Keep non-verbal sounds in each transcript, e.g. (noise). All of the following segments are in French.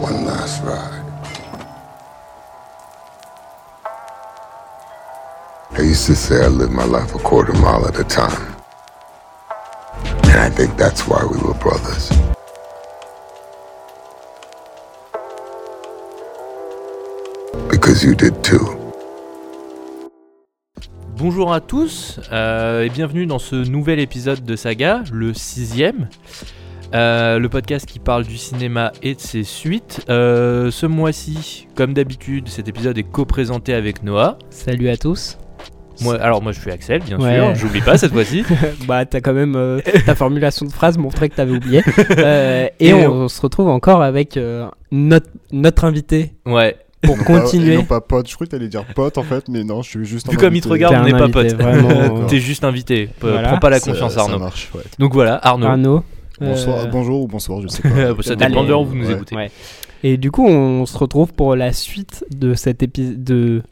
One last ride. I used to say I lived my life a quarter mile at a time. And I think that's why we were brothers. Because you did too. Bonjour à tous euh, et bienvenue dans ce nouvel épisode de Saga, le sixième. Euh, le podcast qui parle du cinéma et de ses suites. Euh, ce mois-ci, comme d'habitude, cet épisode est co-présenté avec Noah. Salut à tous. Moi, alors moi je suis Axel, bien Ouais. sûr, j'oublie pas cette fois-ci. (laughs) bah t'as quand même euh, ta formulation de phrase montrait que t'avais oublié. (laughs) Euh, et Et on, se retrouve encore avec euh, notre, notre invité Ouais, pour pas- continuer. non pas pote, je crois que t'allais dire pote en fait, mais non, je suis juste. Vu comme il te invité. regarde, on n'est pas pote. (laughs) t'es juste invité. Voilà. Prends pas la Ça- confiance ça Arnaud. marche, ouais. Donc voilà, Arnaud. Arnaud. Bonsoir, Euh, bonjour ou bonsoir, je sais pas. (laughs) Ça dépend de l'heure où vous nous ouais. écoutez. Ouais. Et du coup, on se retrouve pour la suite de cet épisode. De...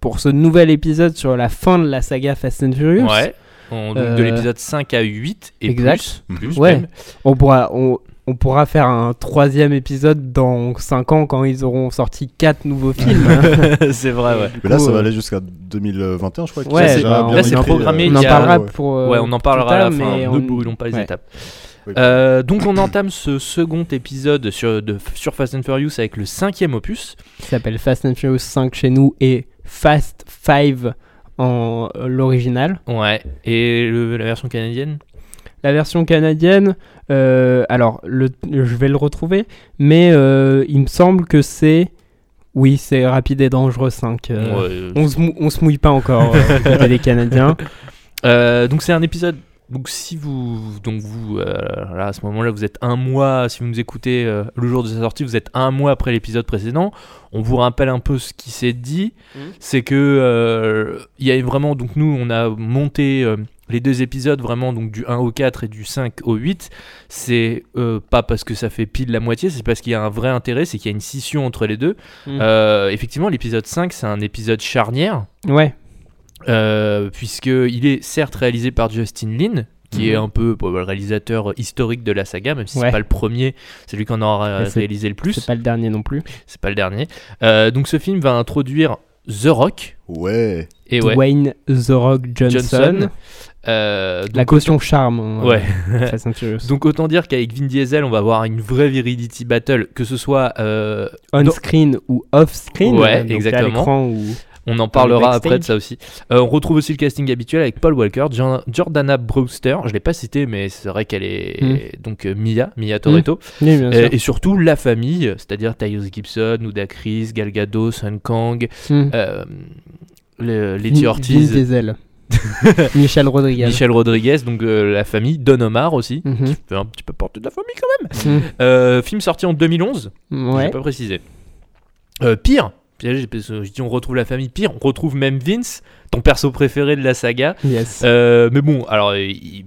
Pour ce nouvel épisode sur la fin de la saga Fast and Furious. Ouais. On- donc de Euh, l'épisode 5 à 8 et exact. plus. plus Ouais. même. On pourra, on, on pourra faire un troisième épisode dans 5 ans quand ils auront sorti 4 nouveaux fills. (laughs) (laughs) c'est vrai, ouais. Mais là, ça va euh, aller jusqu'à 2021, je crois. Ouais, bah, bien là, c'est programmé, euh, on en parlera ouais. pour. euh, Ouais, on en parlera plus à la fin. mais Ne on- brûlons pas les ouais. étapes. Euh, donc on entame ce second épisode sur, de, sur Fast and Furious avec le cinquième opus. qui s'appelle Fast and Furious 5 chez nous et Fast 5 en euh, l'original. Ouais. Et le- la version canadienne? La version canadienne, euh, alors le, je vais le retrouver, mais euh, il me semble que c'est. Oui, c'est Rapide et Dangereux 5. euh, Ouais. on, se on se mouille pas encore euh, côté des Canadiens. (laughs) Euh, donc c'est un épisode. Donc si vous donc vous euh, là à ce moment-là vous êtes un mois si vous nous écoutez euh, le jour de sa sortie vous êtes un mois après l'épisode précédent. On vous rappelle un peu ce qui s'est dit. Mhm. C'est que euh, il y a vraiment donc nous on a monté euh, les deux épisodes vraiment donc du 1 au 4 et du 5 au 8 c'est euh, pas parce que ça fait pile la moitié c'est parce qu'il y a un vrai intérêt c'est qu'il y a une scission entre les deux Mhm. Euh, effectivement l'épisode 5 c'est un épisode charnière Ouais, euh, puisqu'il est certes réalisé par Justin Lin, qui est Mhm. un peu bon, le réalisateur historique de la saga, même si Ouais. c'est pas le premier, c'est lui qui en aura réalisé le plus, c'est pas le dernier non plus. c'est pas le dernier. Euh, donc ce film va introduire The Rock, Ouais. et ouais, Dwayne The Rock Johnson. Johnson. Euh, donc, La caution charme. Ouais. (laughs) Donc autant dire qu'avec Vin Diesel, on va avoir une vraie virility battle, que ce soit euh, on dans- screen ou off screen. Ouais, donc exactement. ou On en parlera après de ça aussi. Euh, on retrouve aussi le casting habituel avec Paul Walker, Jordana Brewster, je l'ai pas cité mais c'est vrai qu'elle est donc euh, Mia, Mia Toretto, Oui, sûr. et surtout la famille, c'est-à-dire Tyrese Gibson, Nuda Chris, Gal Gadot, Sun Kang, Hmm. euh, le- Vin- Ortiz, Diesel. (laughs) Michel Rodriguez. Michel Rodriguez, donc euh, la famille, Don Omar aussi, Mhm. qui fait un petit peu porter de la famille quand même. Mhm. Euh, film sorti en 2011, Ouais. j'ai pas précisé. Euh, pire, j'ai- j'ai- je dis on retrouve la famille, pire, on retrouve même Vince, ton perso préféré de la saga. Yes. Euh, mais bon, alors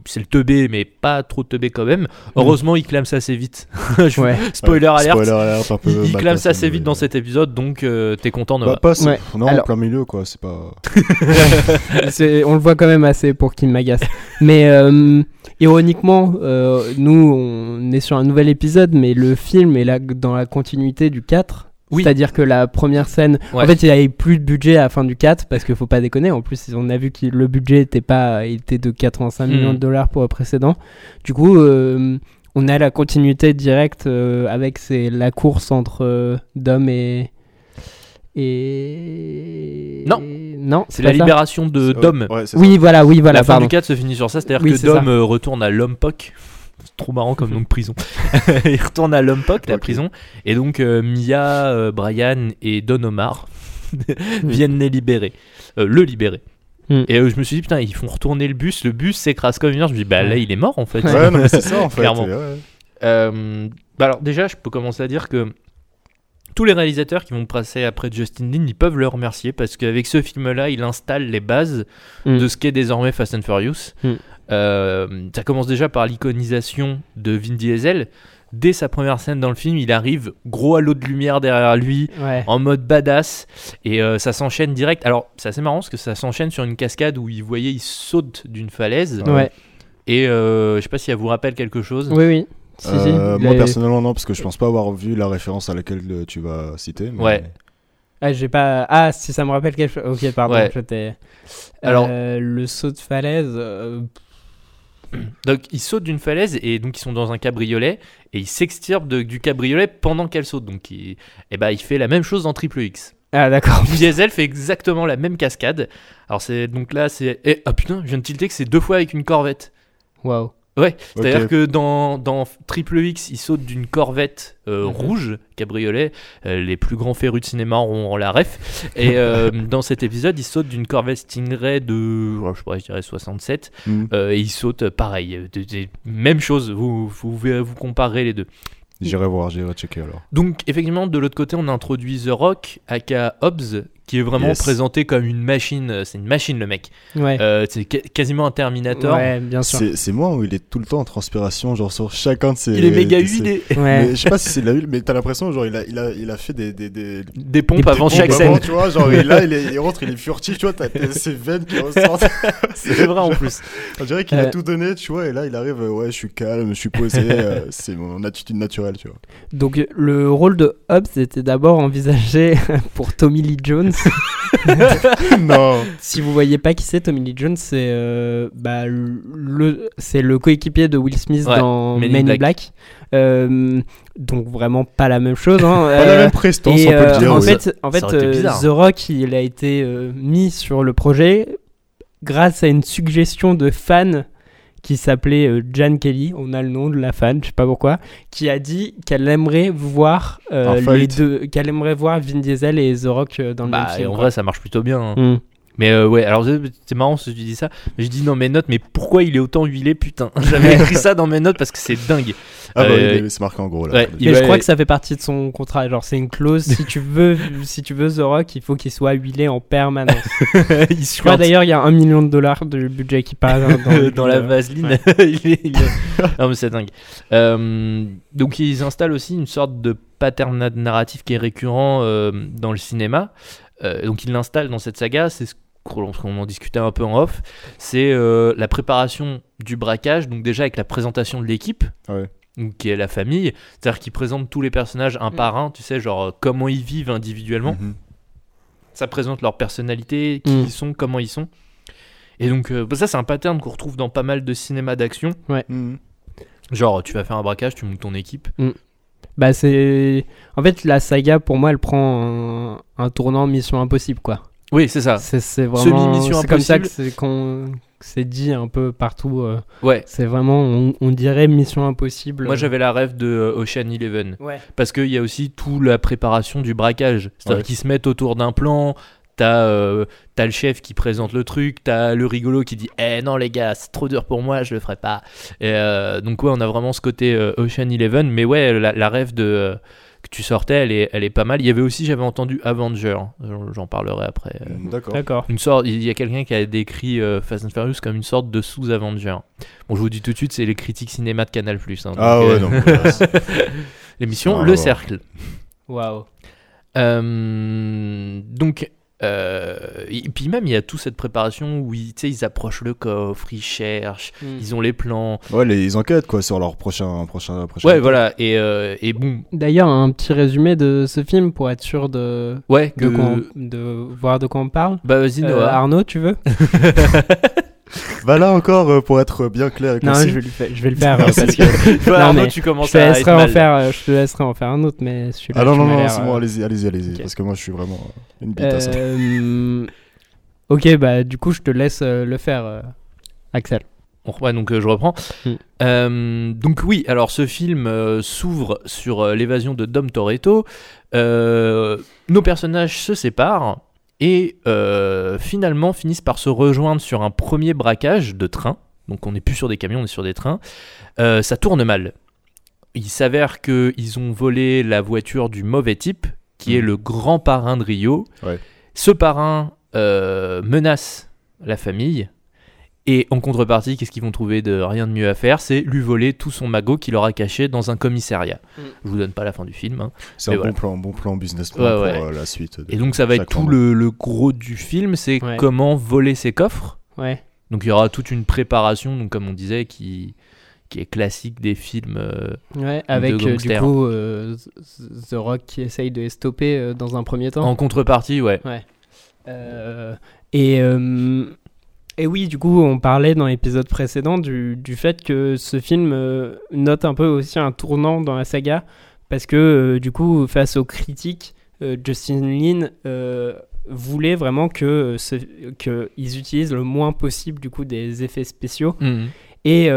c'est le teubé, mais pas trop teubé quand même. Heureusement, il clame ça assez vite. (laughs) Je- Ouais. Spoiler Ouais, alert. Spoiler alert, un peu. Il, clame ça assez vite dans cet épisode, donc euh, t'es content, Noah. Bah, pas. Ouais. Non, Alors- en plein milieu, quoi. C'est pas. (laughs) On le voit quand même assez pour qu'il m'agace. Mais euh, ironiquement, euh, nous, on est sur un nouvel épisode, mais le film est là dans la continuité du 4. Oui. C'est-à-dire que la première scène. Ouais. En fait, il n'y avait plus de budget à la fin du 4 parce qu'il faut pas déconner. En plus, on a vu que le budget était, pas, il était de 85 millions Mhm. de dollars pour le précédent. Du coup, euh, on a la continuité directe euh, avec la course entre euh, Dom et. Et. Non. Non, c'est la ça libération de Dom. Ouais, Oui, voilà, oui, voilà, la fin pardon. du 4 se finit sur ça, c'est-à-dire Oui, que Dom ça. euh, retourne à Lompoc. Trop marrant comme nom de prison. (laughs) (laughs) il retourne à Lompoc, la prison, et donc euh, Mia, euh, Brian et Don Omar (laughs) viennent les libérer, Euh, le libérer. Hmm. Et je me suis dit, putain, ils font retourner le bus, le bus s'écrase comme une heure. Je me dis, bah là, il est mort en fait. Ouais, non, mais c'est ça en fait. Clairement. et ouais. Bah alors déjà, je peux commencer à dire que tous les réalisateurs qui vont passer après Justin Lin, ils peuvent le remercier parce qu'avec ce film-là, il installe les bases Mm. de ce qu'est désormais Fast and Furious. Mm. Euh, ça commence déjà par l'iconisation de Vin Diesel. Dès sa première scène dans le film, il arrive gros halo de lumière derrière lui, Ouais. en mode badass, et euh, ça s'enchaîne direct. Alors, c'est assez marrant parce que ça s'enchaîne sur une cascade où il voyait, il saute d'une falaise. Ouais. Et euh, je sais pas si elle vous rappelle quelque chose. Oui, oui. Si, si, Euh, moi personnellement non parce que je pense pas avoir vu la référence à laquelle tu vas citer. mais- Ouais. Ah, j'ai pas. Ah, si ça me rappelle quelque chose. Ok, pardon, Ouais. Alors- Euh, le saut de falaise. euh, Donc ils sautent d'une falaise et donc ils sont dans un cabriolet et ils s'extirpent de- du cabriolet pendant qu'elle saute. Donc il, ben, il fait la même chose dans Triple X. Ah, d'accord. Diesel fait exactement la même cascade. Alors c'est donc là c'est eh, ah putain, je viens de tilter que c'est deux fois avec une corvette. Waouh. Ouais, c'est-à-dire que dans, dans Triple X, il saute d'une corvette euh, Mhm. rouge, cabriolet. Euh, les plus grands férus de cinéma auront la ref. Et euh, (laughs) dans cet épisode, il saute d'une corvette Stingray de, oh, je pourrais je dirais 67. Hmm. Euh, et il saute pareil. de- de- même chose, vous, vous, vous, vous comparez les deux. J'irai voir, j'irai checker alors. Donc, effectivement, de l'autre côté, on introduit The Rock, aka Hobbs, qui est vraiment Yes. présenté comme une machine. euh, C'est une machine, le mec. Ouais. Euh, c'est quasiment un Terminator. ouais, bien sûr. C'est c'est moi où il est tout le temps en transpiration, genre sur chacun de ses. Il est méga huilé. Ouais. Je sais pas si c'est de la huile, mais t'as l'impression genre il a, il a, il a fait des, des, des, Des pompes Des avant chaque scène. tu vois, genre il, là il, est, il rentre, il est furtif, tu vois, t'as ses veines qui ressortent. (laughs) C'est vrai en plus. On dirait qu'il a tout donné, tu vois, et là il arrive, euh, ouais, je suis calme, je suis posé, euh, (laughs) c'est mon attitude naturelle, tu vois. Donc, le rôle de Hobbs était d'abord envisagé (laughs) pour Tommy Lee Jones. (laughs) non. si vous voyez pas qui c'est, Tommy Lee Jones, c'est euh, bah, le, c'est le coéquipier de Will Smith Ouais, dans Men in Black. Black. Euh, donc, vraiment pas la même chose. Hein. (laughs) Pas la Euh, même prestance, Et on peut euh, le dire. en oui. fait, en fait euh. The Rock, il a été euh, mis sur le projet grâce à une suggestion de fan qui s'appelait euh, Jan Kelly, on a le nom de la fan, je sais pas pourquoi, qui a dit qu'elle aimerait voir euh, les deux, qu'elle aimerait voir Vin Diesel et The Rock euh, dans le Bah, même film. en quoi. vrai, ça marche plutôt bien. hein. Hmm. Mais euh, ouais, alors c'est c'est marrant si tu dis ça. Mais je dis dans mes notes, mais pourquoi il est autant huilé, putain? (laughs) J'avais (laughs) écrit ça dans mes notes parce que c'est dingue. Ah bah Euh, oui, mais c'est marqué en gros là. ouais, Mais je crois que ça fait partie de son contrat. Genre, c'est une clause. si tu veux, (laughs) si tu veux The Rock, il faut qu'il soit huilé en permanence. il Je crois d'ailleurs il y a un million de dollars de budget qui part dans, dans, dans la vaseline. ouais. il est, il est- Non mais c'est dingue. Euh, donc ils installent aussi une sorte de pattern narratif qui est récurrent euh, dans le cinéma. Euh, donc ils l'installent dans cette saga. C'est ce qu'on en discutait un peu en off. C'est euh, la préparation du braquage. Donc déjà avec la présentation de l'équipe. Ouais. qui est la famille, c'est-à-dire qu'ils présentent tous les personnages un Mm. par un, tu sais, genre euh, comment ils vivent individuellement. Mhm. Ça présente leur personnalité, qui Mm. ils sont, comment ils sont. Et donc, euh, ça, c'est un pattern qu'on retrouve dans pas mal de cinéma d'action. Mhm. Genre, tu vas faire un braquage, tu montes ton équipe. Bah c'est, en fait la saga pour moi elle prend un, un tournant Mission Impossible quoi. Oui, c'est ça. C'est vraiment, c'est comme ça que c'est qu'on, c'est dit un peu partout. euh, Ouais. c'est vraiment, on, on dirait Mission Impossible. Moi, j'avais la rêve de euh, Ocean Eleven. Ouais. Parce qu'il y a aussi toute la préparation du braquage. C'est-à-dire Ouais. qu'ils se mettent autour d'un plan. T'as euh, t'as le chef qui présente le truc, t'as le rigolo qui dit Eh non les gars, c'est trop dur pour moi, je le ferai pas. Et, euh, donc ouais, on a vraiment ce côté euh, Ocean Eleven, mais ouais, la, la rêve de euh, que tu sortais, elle est, elle est pas mal. Il y avait aussi, j'avais entendu Avenger, J'en- parlerai après. euh, D'accord. D'accord. Une sorte, il y a quelqu'un qui a décrit euh, Fast and Furious comme une sorte de sous-Avenger. Bon, je vous dis tout de suite, c'est les critiques cinéma de Canal+. Hein, Ah ouais, euh, (laughs) c'est- L'émission Le. Cercle. Waouh. Euh, donc, euh, et puis même, il y a toute cette préparation où ils, approchent le coffre, ils cherchent, Hmm. ils ont les plans. ouais, les, ils enquêtent quoi sur leur prochain prochain prochain. Ouais, voilà. Et, euh, et bon, D'ailleurs un petit résumé de ce film pour être sûr de, ouais, de, que- quoi on- de voir de quoi on parle. Bah, vas-y, Euh. Arnaud, tu veux? (laughs) Bah là encore euh, pour être bien clair et Non, concis. je vais, le faire- je vais le faire euh, Merci. parce que Toi, (laughs) non, Arnaud, mais tu je commences te à être laisserai en mal. faire, euh, je te laisserai en faire un autre, mais celui-là. Ah non non non, c'est bon, allez-y, allez-y, allez-y, parce que moi je suis vraiment une bite à ça. Ok, bah du coup, je te laisse euh, le faire, euh, Axel. On reprend, donc euh, je reprends. Mm. Euh, donc oui, alors ce film euh, s'ouvre sur euh, l'évasion de Dom Toretto. Euh, nos personnages se séparent et euh, finalement finissent par se rejoindre sur un premier braquage de train. Donc on n'est plus sur des camions, on est sur des trains. Euh, ça tourne mal. Il s'avère qu'ils ont volé la voiture du mauvais type, qui est Mhm. le grand parrain de Rio. Ouais. Ce parrain euh, menace la famille. Et en contrepartie, qu'est-ce qu'ils vont trouver de rien de mieux à faire? C'est lui voler tout son magot qu'il aura caché dans un commissariat. Mm. Je vous donne pas la fin du film. hein. C'est un voilà. bon plan, bon plan business plan Ouais, pour ouais. euh, la suite. de Et donc ça va être tout le, le gros du film, c'est Ouais. comment voler ses coffres. Ouais. Donc il y aura toute une préparation, donc comme on disait, qui qui est classique des films. euh, Ouais, avec euh, du coup euh, The- Rock qui essaye de les stopper euh, dans un premier temps. en contrepartie, ouais. Euh, et, euh, et oui, du coup, on parlait dans l'épisode précédent du, du fait que ce film euh, note un peu aussi un tournant dans la saga, parce que euh, du coup, face aux critiques, euh, Justin Lin voulait vraiment que, ce- que ils utilisent le moins possible du coup des effets spéciaux. Mhm. Et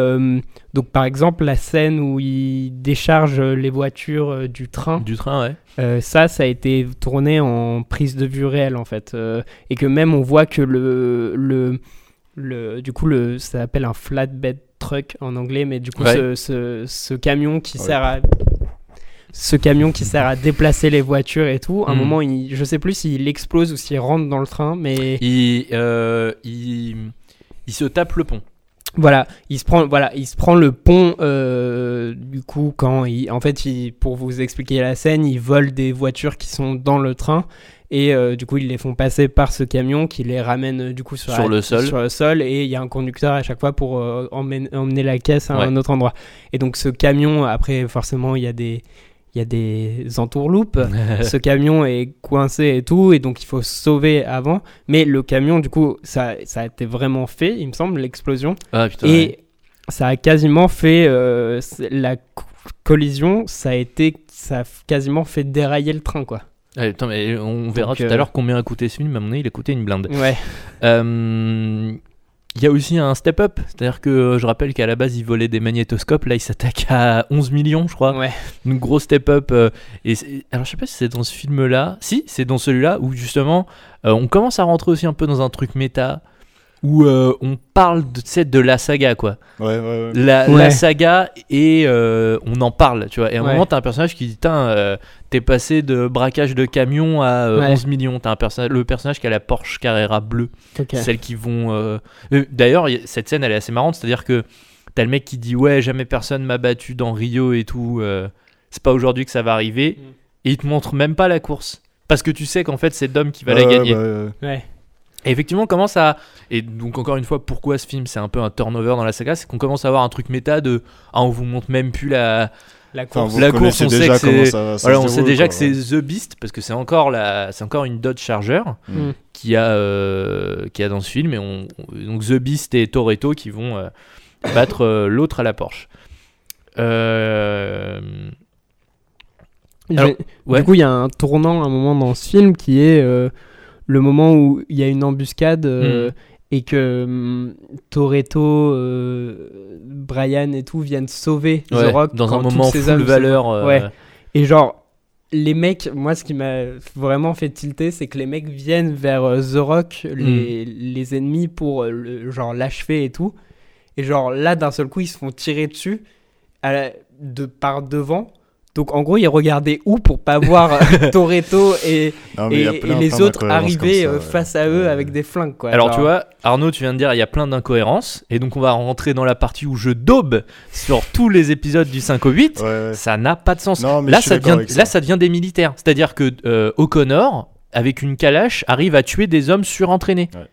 donc, par exemple, la scène où il décharge les voitures du train, Du train, ouais. ça, ça a été tourné en prise de vue réelle en fait, et que même on voit que le, le, le du coup le, ça s'appelle un flatbed truck en anglais, mais du coup Ouais. ce, ce, ce camion qui Ouais. sert à ce camion qui sert à déplacer les voitures et tout, à un Mm. moment, il, je sais plus s'il explose ou s'il rentre dans le train, mais Il, euh, il, il se tape le pont. Voilà, il se prend, voilà, il se prend le pont. euh, du coup, quand il, en fait, il, pour vous expliquer la scène, ils volent des voitures qui sont dans le train et euh, du coup, ils les font passer par ce camion qui les ramène euh, du coup sur, Sur la- le sol. Sur le sol et il y a un conducteur à chaque fois pour euh, emmener, emmener la caisse à Ouais. un autre endroit. Et donc, ce camion, après, forcément, il y a des, il y a des entourloupes (laughs) ce camion est coincé et tout, et donc il faut sauver avant. Mais le camion, du coup, ça, ça a été vraiment fait, il me semble, l'explosion. Ah putain. Et ouais. ça a quasiment fait euh, la co- collision, ça a été, ça a quasiment fait dérailler le train, quoi. Mais on verra Donc, tout euh, à l'heure combien a coûté ce film. À mon avis, il a coûté une blinde. Ouais. Euh, Il y a aussi un step-up, c'est-à-dire que euh, je rappelle qu'à la base il volait des magnétoscopes, là il s'attaque à 11 millions je crois, Ouais. une grosse step-up. euh, et alors je sais pas si c'est dans ce film-là, si c'est dans celui-là où justement euh, on commence à rentrer aussi un peu dans un truc méta où euh, on parle de, de la saga quoi. Ouais, ouais, ouais. La, Ouais. la saga et euh, on en parle, tu vois. Et à un Ouais. moment t'as un personnage qui dit Tain, euh, t'es passé de braquage de camion à euh, Ouais. 11 millions. T'as un personnage, le personnage qui a la Porsche Carrera bleue Ok. celles qui vont. euh, euh, D'ailleurs, cette scène, elle est assez marrante, c'est-à-dire que t'as le mec qui dit ouais, jamais personne m'a battu dans Rio et tout. euh, c'est pas aujourd'hui que ça va arriver. Mm. Et il te montre même pas la course, parce que tu sais qu'en fait c'est Dom qui va la gagner. bah, ouais. Et effectivement, on commence à. Et donc, encore une fois, pourquoi ce film c'est un peu un turnover dans la saga C'est qu'on commence à avoir un truc méta de. Ah, on vous montre même plus la. La course. La course, on sait que c'est- on sait déjà quoi, que c'est. The Beast, parce que c'est encore, la... c'est encore une Dodge Charger Mm. qui a, euh, qui a dans ce film. Et on... on- Donc, The Beast et Toretto qui vont euh, battre euh, l'autre à la Porsche. Euh... J'ai- Alors, ouais. Du coup, il y a un tournant à un moment dans ce film qui est euh, le moment où il y a une embuscade euh, Mm. et que hum, Toretto, euh, Brian et tout viennent sauver Ouais, The Rock dans un moment full hommes valeur. euh, Ouais. Et genre, les mecs, moi, ce qui m'a vraiment fait tilter, c'est que les mecs viennent vers euh, The Rock, les, Hmm. les ennemis, pour euh, le- genre l'achever et tout. Et genre, là, d'un seul coup, ils se font tirer dessus à la- de, par devant. Donc, en gros, ils regardaient où pour pas voir euh, (laughs) Toretto et, Non, il les autres arriver ça, euh, ouais. face à eux Ouais. avec des flingues, quoi. Alors Genre, tu vois, Arnaud, tu viens de dire il y a plein d'incohérences et donc on va rentrer dans la partie où je daube sur tous les épisodes du 5 au 8. Ouais, ouais. Ça n'a pas de sens. Non, Là ça, devient, avec là, ça devient des militaires. C'est-à-dire que euh, O'Connor, avec une calache, arrive à tuer des hommes surentraînés. Ouais.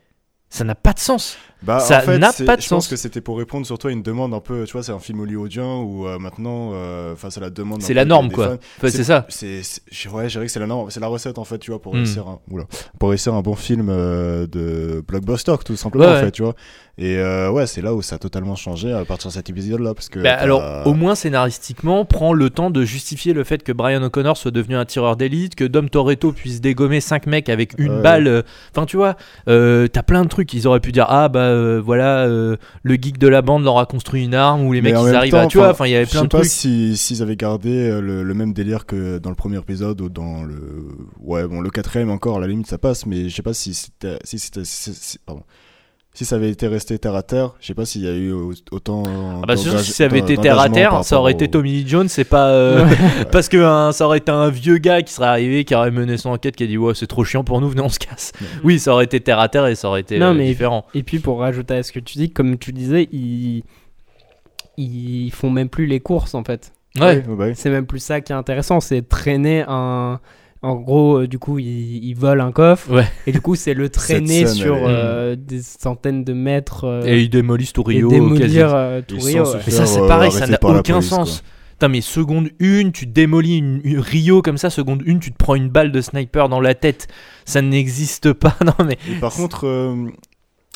Ça n'a pas de sens. Bah, Ça en fait, n'a pas de je pense que c'était pour répondre surtout à une demande un peu, tu vois, c'est un film hollywoodien où euh, maintenant, euh, face à la demande. C'est la norme, quoi. Enfin, c'est ça. C'est, ouais, je dirais que c'est la norme, c'est la recette en fait, tu vois, pour Hmm. réussir un, oula, pour réussir un bon film euh, de blockbuster, tout simplement, Ouais, en ouais. fait, tu vois. Et euh, ouais, c'est là où ça a totalement changé à partir de cet épisode-là, parce que. Bah, alors, au moins scénaristiquement, prend le temps de justifier le fait que Brian O'Connor soit devenu un tireur d'élite, que Dom Toretto puisse dégommer 5 mecs avec une balle. Enfin, tu vois, t'as plein de trucs. Ils auraient pu dire Ah, bah euh, voilà, euh, le geek de la bande leur a construit une arme, ou les Mais mecs ils arrivent temps, à. Tu vois, enfin, il y avait Je plein sais de pas trucs. si s'ils avaient gardé euh, le, le même délire que dans le premier épisode ou dans le ouais bon le quatrième encore à la limite ça passe mais je sais pas si c'était si c'était si, si- pardon si ça avait été resté terre à terre je sais pas s'il y a eu au- autant Ah bah sûr, si ça avait été terre à terre, ça aurait au- été Tommy Lee Jones, c'est pas euh, (laughs) parce que hein, ça aurait été un vieux gars qui serait arrivé, qui aurait mené son enquête, qui a dit ouais c'est trop chiant pour nous, venez on se casse. Oui, ça aurait été terre à terre et ça aurait été Non, euh, mais- différent. Et puis pour rajouter à ce que tu dis, comme tu disais, ils, ils font même plus les courses en fait. Ouais. Ouais, ouais, C'est même plus ça qui est intéressant, c'est traîner un En gros, euh, du coup, il, il vole un coffre. Ouais. Et du coup, c'est le traîner scène, sur euh, des centaines de mètres. euh, Et ils démolissent tout et Rio. démolir euh, tout Ils Rio. sont ouais. Mais ça, c'est Euh, pareil, ça n'a par la aucun police, sens. Putain, mais seconde 1, tu démolis une, une Rio comme ça, seconde 1, tu te prends une balle de sniper dans la tête. Ça n'existe pas. (laughs) Non, mais. Et par contre, euh,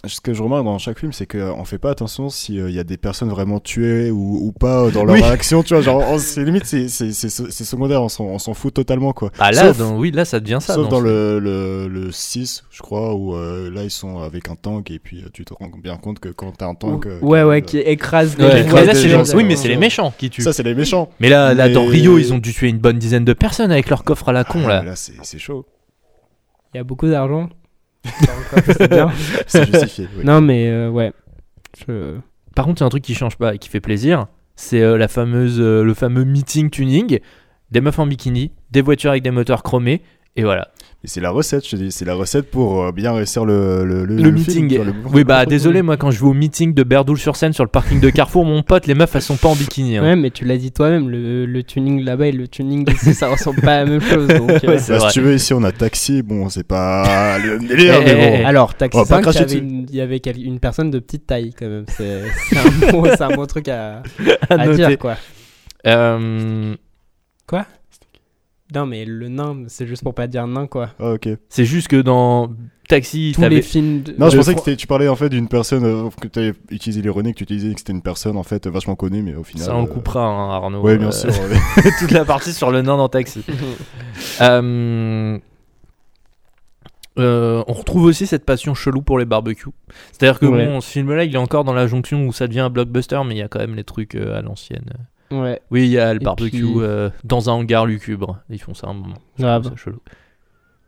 ce que je remarque dans chaque film, c'est qu'on fait pas attention s'il y a des personnes vraiment tuées ou, ou pas dans leur Oui. action, tu vois. Genre, (laughs) on- c'est limite, c'est- c'est c'est- c'est secondaire, on s'en on s'en fout totalement, quoi. Ah là, Sauf- dans- oui, là, ça devient ça. Sauf dans le, le, le 6, je crois, où euh, là ils sont avec un tank et puis euh, tu te rends bien compte que quand t'as un tank. euh, Ouais, ouais, qui écrase des Ouais, gens. mais écrase là, des c'est gens, les- ça, Oui, mais c'est les méchants qui tuent. Ça, c'est les méchants. Mais là, là dans Rio, ils ont dû tuer une bonne dizaine de personnes avec leur coffre à la con, Ah, là. Là, c'est c'est chaud. Il y a beaucoup d'argent. (laughs) c'est bien. C'est justifié. oui. Non, mais euh, ouais. Je- Par contre, il y a un truc qui change pas et qui fait plaisir. C'est euh, la fameuse, euh, le fameux meeting tuning. Des meufs en bikini, des voitures avec des moteurs chromés. Et voilà. Et c'est la recette, je te dis. C'est la recette pour euh, bien réussir le, le, Le, meeting. le- Oui, bah désolé, moi, quand je vais au meeting de Berdoul-sur-Seine sur le parking de Carrefour, mon pote, les meufs, elles sont pas en bikini. hein. Ouais, mais tu l'as dit toi-même, le, le tuning là-bas et le tuning ici, ça ressemble pas à la même chose. Donc, (laughs) euh, Ouais, Bah, vrai. si tu veux, ici on a taxi. Bon, c'est pas le délire, Eh, mais eh, bon. eh. Alors, Taxi On va pas 5, il y avait, une, il y avait quel- une personne de petite taille quand même. C'est un, bon- c'est un bon truc à, (laughs) À dire quoi. Euh, Non, mais le nain, c'est juste pour pas dire nain quoi. Ah, ok. c'est juste que dans Taxi, Tous les films. de- Non, je de pensais que tu parlais en fait d'une personne euh, que tu avais utilisé l'ironie, que tu disais que c'était une personne en fait vachement connue, mais au final. ça on le euh, coupera, hein, Arnaud. Ouais, bien Euh, sûr. ouais. (laughs) toute la partie sur le nain dans Taxi. (laughs) Euh, euh, on retrouve aussi cette passion chelou pour les barbecues. C'est-à-dire que Ouais. bon, ce film-là, il est encore dans la jonction où ça devient un blockbuster, mais il y a quand même les trucs euh, à l'ancienne. Ouais, Oui, il y a le Et barbecue puis- euh, dans un hangar lucubre. Ils font ça un moment. Je grave. trouve ça chelou.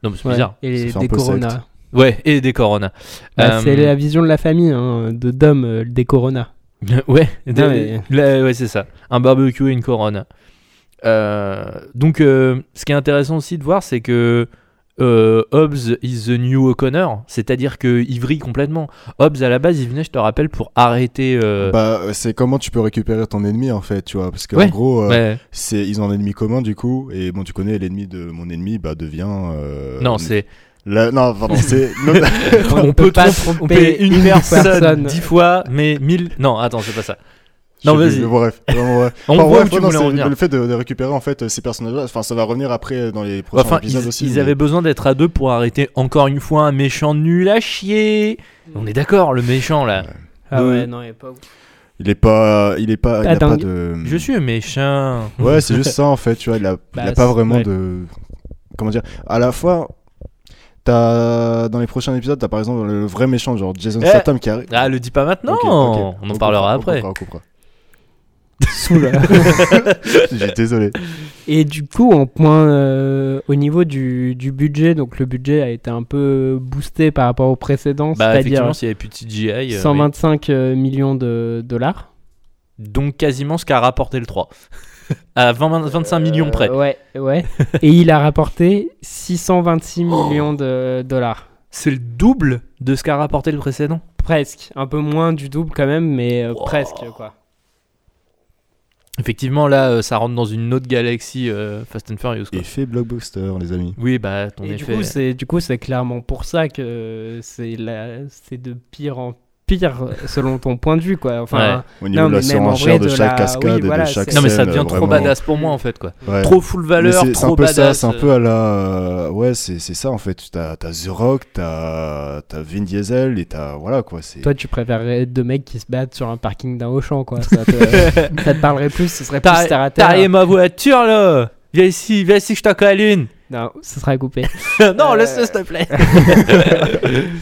Non, mais c'est Ouais. bizarre. Et les- Ça fait un des peu Corona. secte. Ouais, et des Corona. Bah, Euh, C'est la vision de la famille hein, de Dom, euh, des Corona. (laughs) ouais, des- Non, mais- là, ouais, c'est ça. Un barbecue et une Corona. Euh, donc, euh, ce qui est intéressant aussi de voir, c'est que euh, Hobbs is the new O'Connor, c'est-à-dire que il vrille complètement. Hobbs à la base, il venait, je te rappelle, pour arrêter. euh, Bah, c'est comment tu peux récupérer ton ennemi en fait, tu vois. Parce que Ouais. en gros, euh, ouais. c'est ils ont un ennemi commun du coup, et bon, tu connais l'ennemi de mon ennemi, bah devient. euh, non, c'est la- Non, pardon, c'est. (laughs) on, peut pas tromper tromper une une personne personne. dix fois, mais mille. Non, attends, c'est pas ça. Non, vas-y. plus, Bref, vraiment, ouais. (laughs) On Enfin, voit bref, où tu ouais, non, voulais en c'est venir. Le fait de, de récupérer en fait ces personnages-là, enfin, ça va revenir après dans les prochains Enfin, épisodes ils, aussi. ils mais- avaient besoin d'être à deux pour arrêter encore une fois un méchant nul à chier. On est d'accord, le méchant là. Ah Euh, ouais, non, il est pas ouf. Il est pas, il est pas, il Pas a pas dingue. de. Je suis méchant. Ouais, (laughs) c'est juste ça en fait, tu vois, il a, il a Bah, pas vraiment ouais. de. Comment dire À la fois, t'as dans les prochains épisodes, t'as par exemple le vrai méchant, genre Jason Eh. Statham qui arrive. Ah, le dis pas maintenant. On en On parlera coupera, après. On coupera, Saoul. (laughs) J'ai désolé. Et du coup, en point euh, au niveau du, du budget, donc le budget a été un peu boosté par rapport au précédent, Bah, c'est-à-dire effectivement, s'il n'y avait plus de CGI. euh, oui. 125 euh, millions de dollars. Donc, quasiment ce qu'a rapporté le 3. (laughs) à 20, 25 millions près. Euh, ouais, ouais. Et il a rapporté 626 millions de dollars. C'est le double de ce qu'a rapporté le précédent? Presque, un peu moins du double quand même, mais euh, Wow. presque quoi. Effectivement, là, euh, ça rentre dans une autre galaxie euh, Fast and Furious. Quoi. Effet blockbuster, les amis. Oui, bah, ton Et du effet. coup, c'est du coup c'est clairement pour ça que c'est la- de pire en pire selon ton point de vue quoi. Enfin, Au niveau Non, de la mais même en surenchère vrai, de de chaque la- cascade oui, et voilà, de chaque c'est- non, mais ça scène, devient trop vraiment. badass pour moi en fait. quoi. Ouais. Trop full valeur, c'est c'est trop un peu ça, badass. c'est un peu à la. euh, Ouais, c'est c'est ça en fait. T'as t'as The Rock, t'as t'as Vin Diesel et t'as. Voilà quoi. c'est toi tu préférerais deux mecs qui se battent sur un parking d'un Auchan quoi. Ça te, (laughs) ça te parlerait plus, ce serait plus T'as terre à t'as terre. rayé ma voiture là Viens ici, viens ici que je t'en colle une Non, ce sera coupé. (laughs) (laughs) Non, Euh, laisse-le s'il te plaît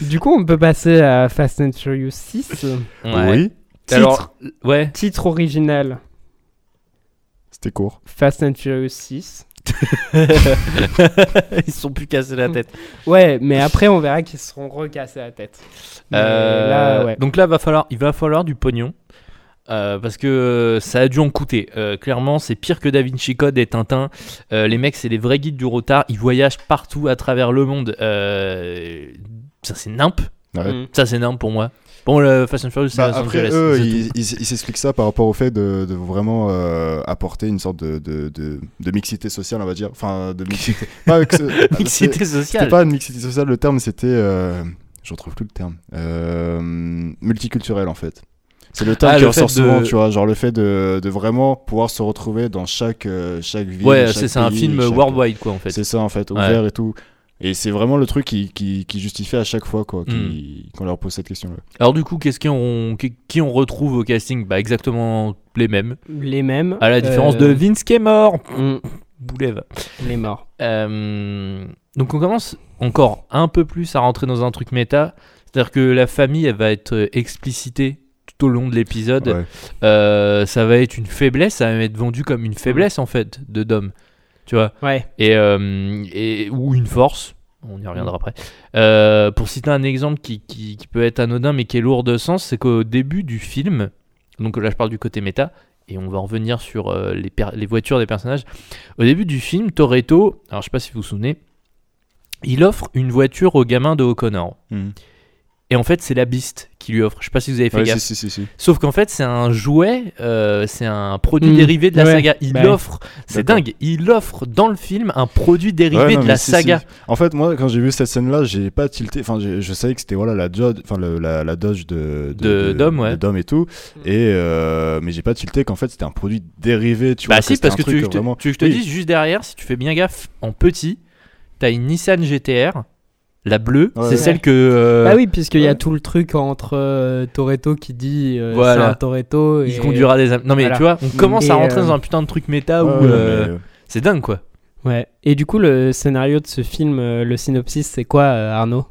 (laughs) du coup, on peut passer à Fast and Furious 6. Oui, Titre, Alors, ouais. titre original c'était court. Fast and Furious 6. Ils se sont plus cassés la tête. Ouais, mais après on verra qu'ils se seront recassés la tête. Euh, là, ouais. Donc là, va falloir, il va falloir du pognon. Euh, parce que euh, ça a dû en coûter. Euh, clairement, c'est pire que Da Vinci Code et Tintin. Euh, les mecs, c'est les vrais guides du retard. Ils voyagent partout à travers le monde. Euh, ça, c'est nimp. Ouais. Mm. Ça, c'est énorme pour moi. Bon, le Fast and Furious, c'est Bah, après, Angeles, eux, ils, ils s'expliquent ça par rapport au fait de, de vraiment euh, apporter une sorte de, de, de, de mixité sociale, on va dire. Enfin, de mixité. (laughs) pas Mixité C'était sociale. pas une mixité sociale, le terme c'était. Euh, je retrouve plus le terme. Euh, multiculturel en fait. C'est le terme Ah, qui le ressort fait de- souvent, tu vois, genre le fait de, de vraiment pouvoir se retrouver dans chaque, euh, chaque ville. Ouais, c'est un film chaque- worldwide, quoi, en fait. C'est ça en fait, Ouais. ouvert et tout. Et c'est vraiment le truc qui, qui, qui justifie à chaque fois quoi, Hmm. qu'on leur pose cette question-là. Alors, du coup, qu'est-ce qu'on qui, qui on retrouve au casting? Bah, exactement les mêmes. Les mêmes. À la différence Euh, de Vince qui est mort. mm, Boulève. les morts. Euh, donc on commence encore un peu plus à rentrer dans un truc méta. C'est-à-dire que la famille, elle va être explicitée tout au long de l'épisode. Ouais. Euh, ça va être une faiblesse, ça va être vendu comme une faiblesse en fait de Dom. Tu vois Ouais. et, euh, et, Ou une force. On y reviendra après. Euh, pour citer un exemple qui, qui, qui peut être anodin mais qui est lourd de sens, c'est qu'au début du film, donc là je parle du côté méta, et on va en revenir sur euh, les, voitures des personnages. Au début du film, Toretto, alors je sais pas si vous vous souvenez, il offre une voiture au gamin de O'Connor. Mhm. Et en fait, c'est la Beast qui lui offre. Je sais pas si vous avez fait Ouais, gaffe. si, si, si, si. Sauf qu'en fait, c'est un jouet, euh, c'est un produit Mm. dérivé de la Ouais. saga. Il Bah ouais. offre, c'est dingue, il offre dans le film un produit dérivé Ouais, non, de la si, saga. si. En fait, moi, quand j'ai vu cette scène-là, j'ai pas tilté. Enfin, je savais que c'était voilà la Dodge, enfin le- la, la Dodge de De Dom, ouais. de Dom et tout. Et euh, mais j'ai pas tilté qu'en fait c'était un produit dérivé. Tu Bah vois, si, c'était parce un que tu, que je te- vraiment- tu veux que je te Oui. dise juste derrière, si tu fais bien gaffe, en petit, t'as une Nissan GTR, la bleue, Ouais, c'est ouais. celle que... euh, Bah oui, puisqu'il y a tout le truc entre euh, Toretto qui dit euh, Voilà. c'est un Toretto. Il conduira des... Non mais Voilà. tu vois, on commence à rentrer euh, dans un putain de truc méta où... Euh, mais- C'est dingue quoi. Ouais. Et du coup, le scénario de ce film, le synopsis, c'est quoi, euh, Arnaud?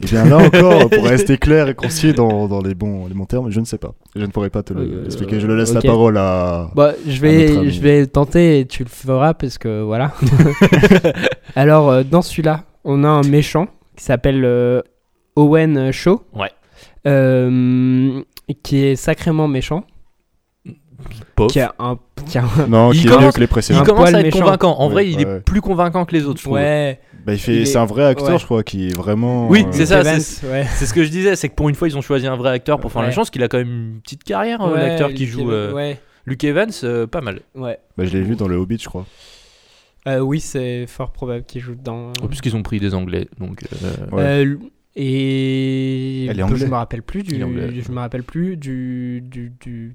Et bien là encore, pour (laughs) rester clair et concis dans, dans les, bons, les bons termes, je ne sais pas. Je ne pourrais pas te Euh, l'expliquer. Je le laisse la parole à. Bah, je notre vais, ami. je vais tenter et tu le feras parce que voilà. (laughs) (laughs) Alors, dans celui-là, on a un méchant qui s'appelle euh, Owen Shaw. Ouais. Euh, qui est sacrément méchant. Pauvre. Qui a un. Qui a un- Non, Il qui est mieux commence- que les Il précédents. un commence à être méchant. convaincant. En vrai, il est plus convaincant que les autres, je trouve. Ouais. Bah, il fait, il est- c'est un vrai acteur, ouais. je crois, qui est vraiment. Oui, euh, c'est ça, c'est- ouais. C'est ce que je disais, c'est que pour une fois, ils ont choisi un vrai acteur pour faire la chance, qu'il a quand même une petite carrière, Ouais, l'acteur qui Luke joue euh. Luke Evans, euh, pas mal. ouais. Bah, je l'ai vu dans le Hobbit, je crois. Euh, oui, c'est fort probable qu'il joue dans. En plus qu'ils ont pris des Anglais, donc... euh, Ouais. Euh, et Elle est je me rappelle plus du je me rappelle plus du du, du-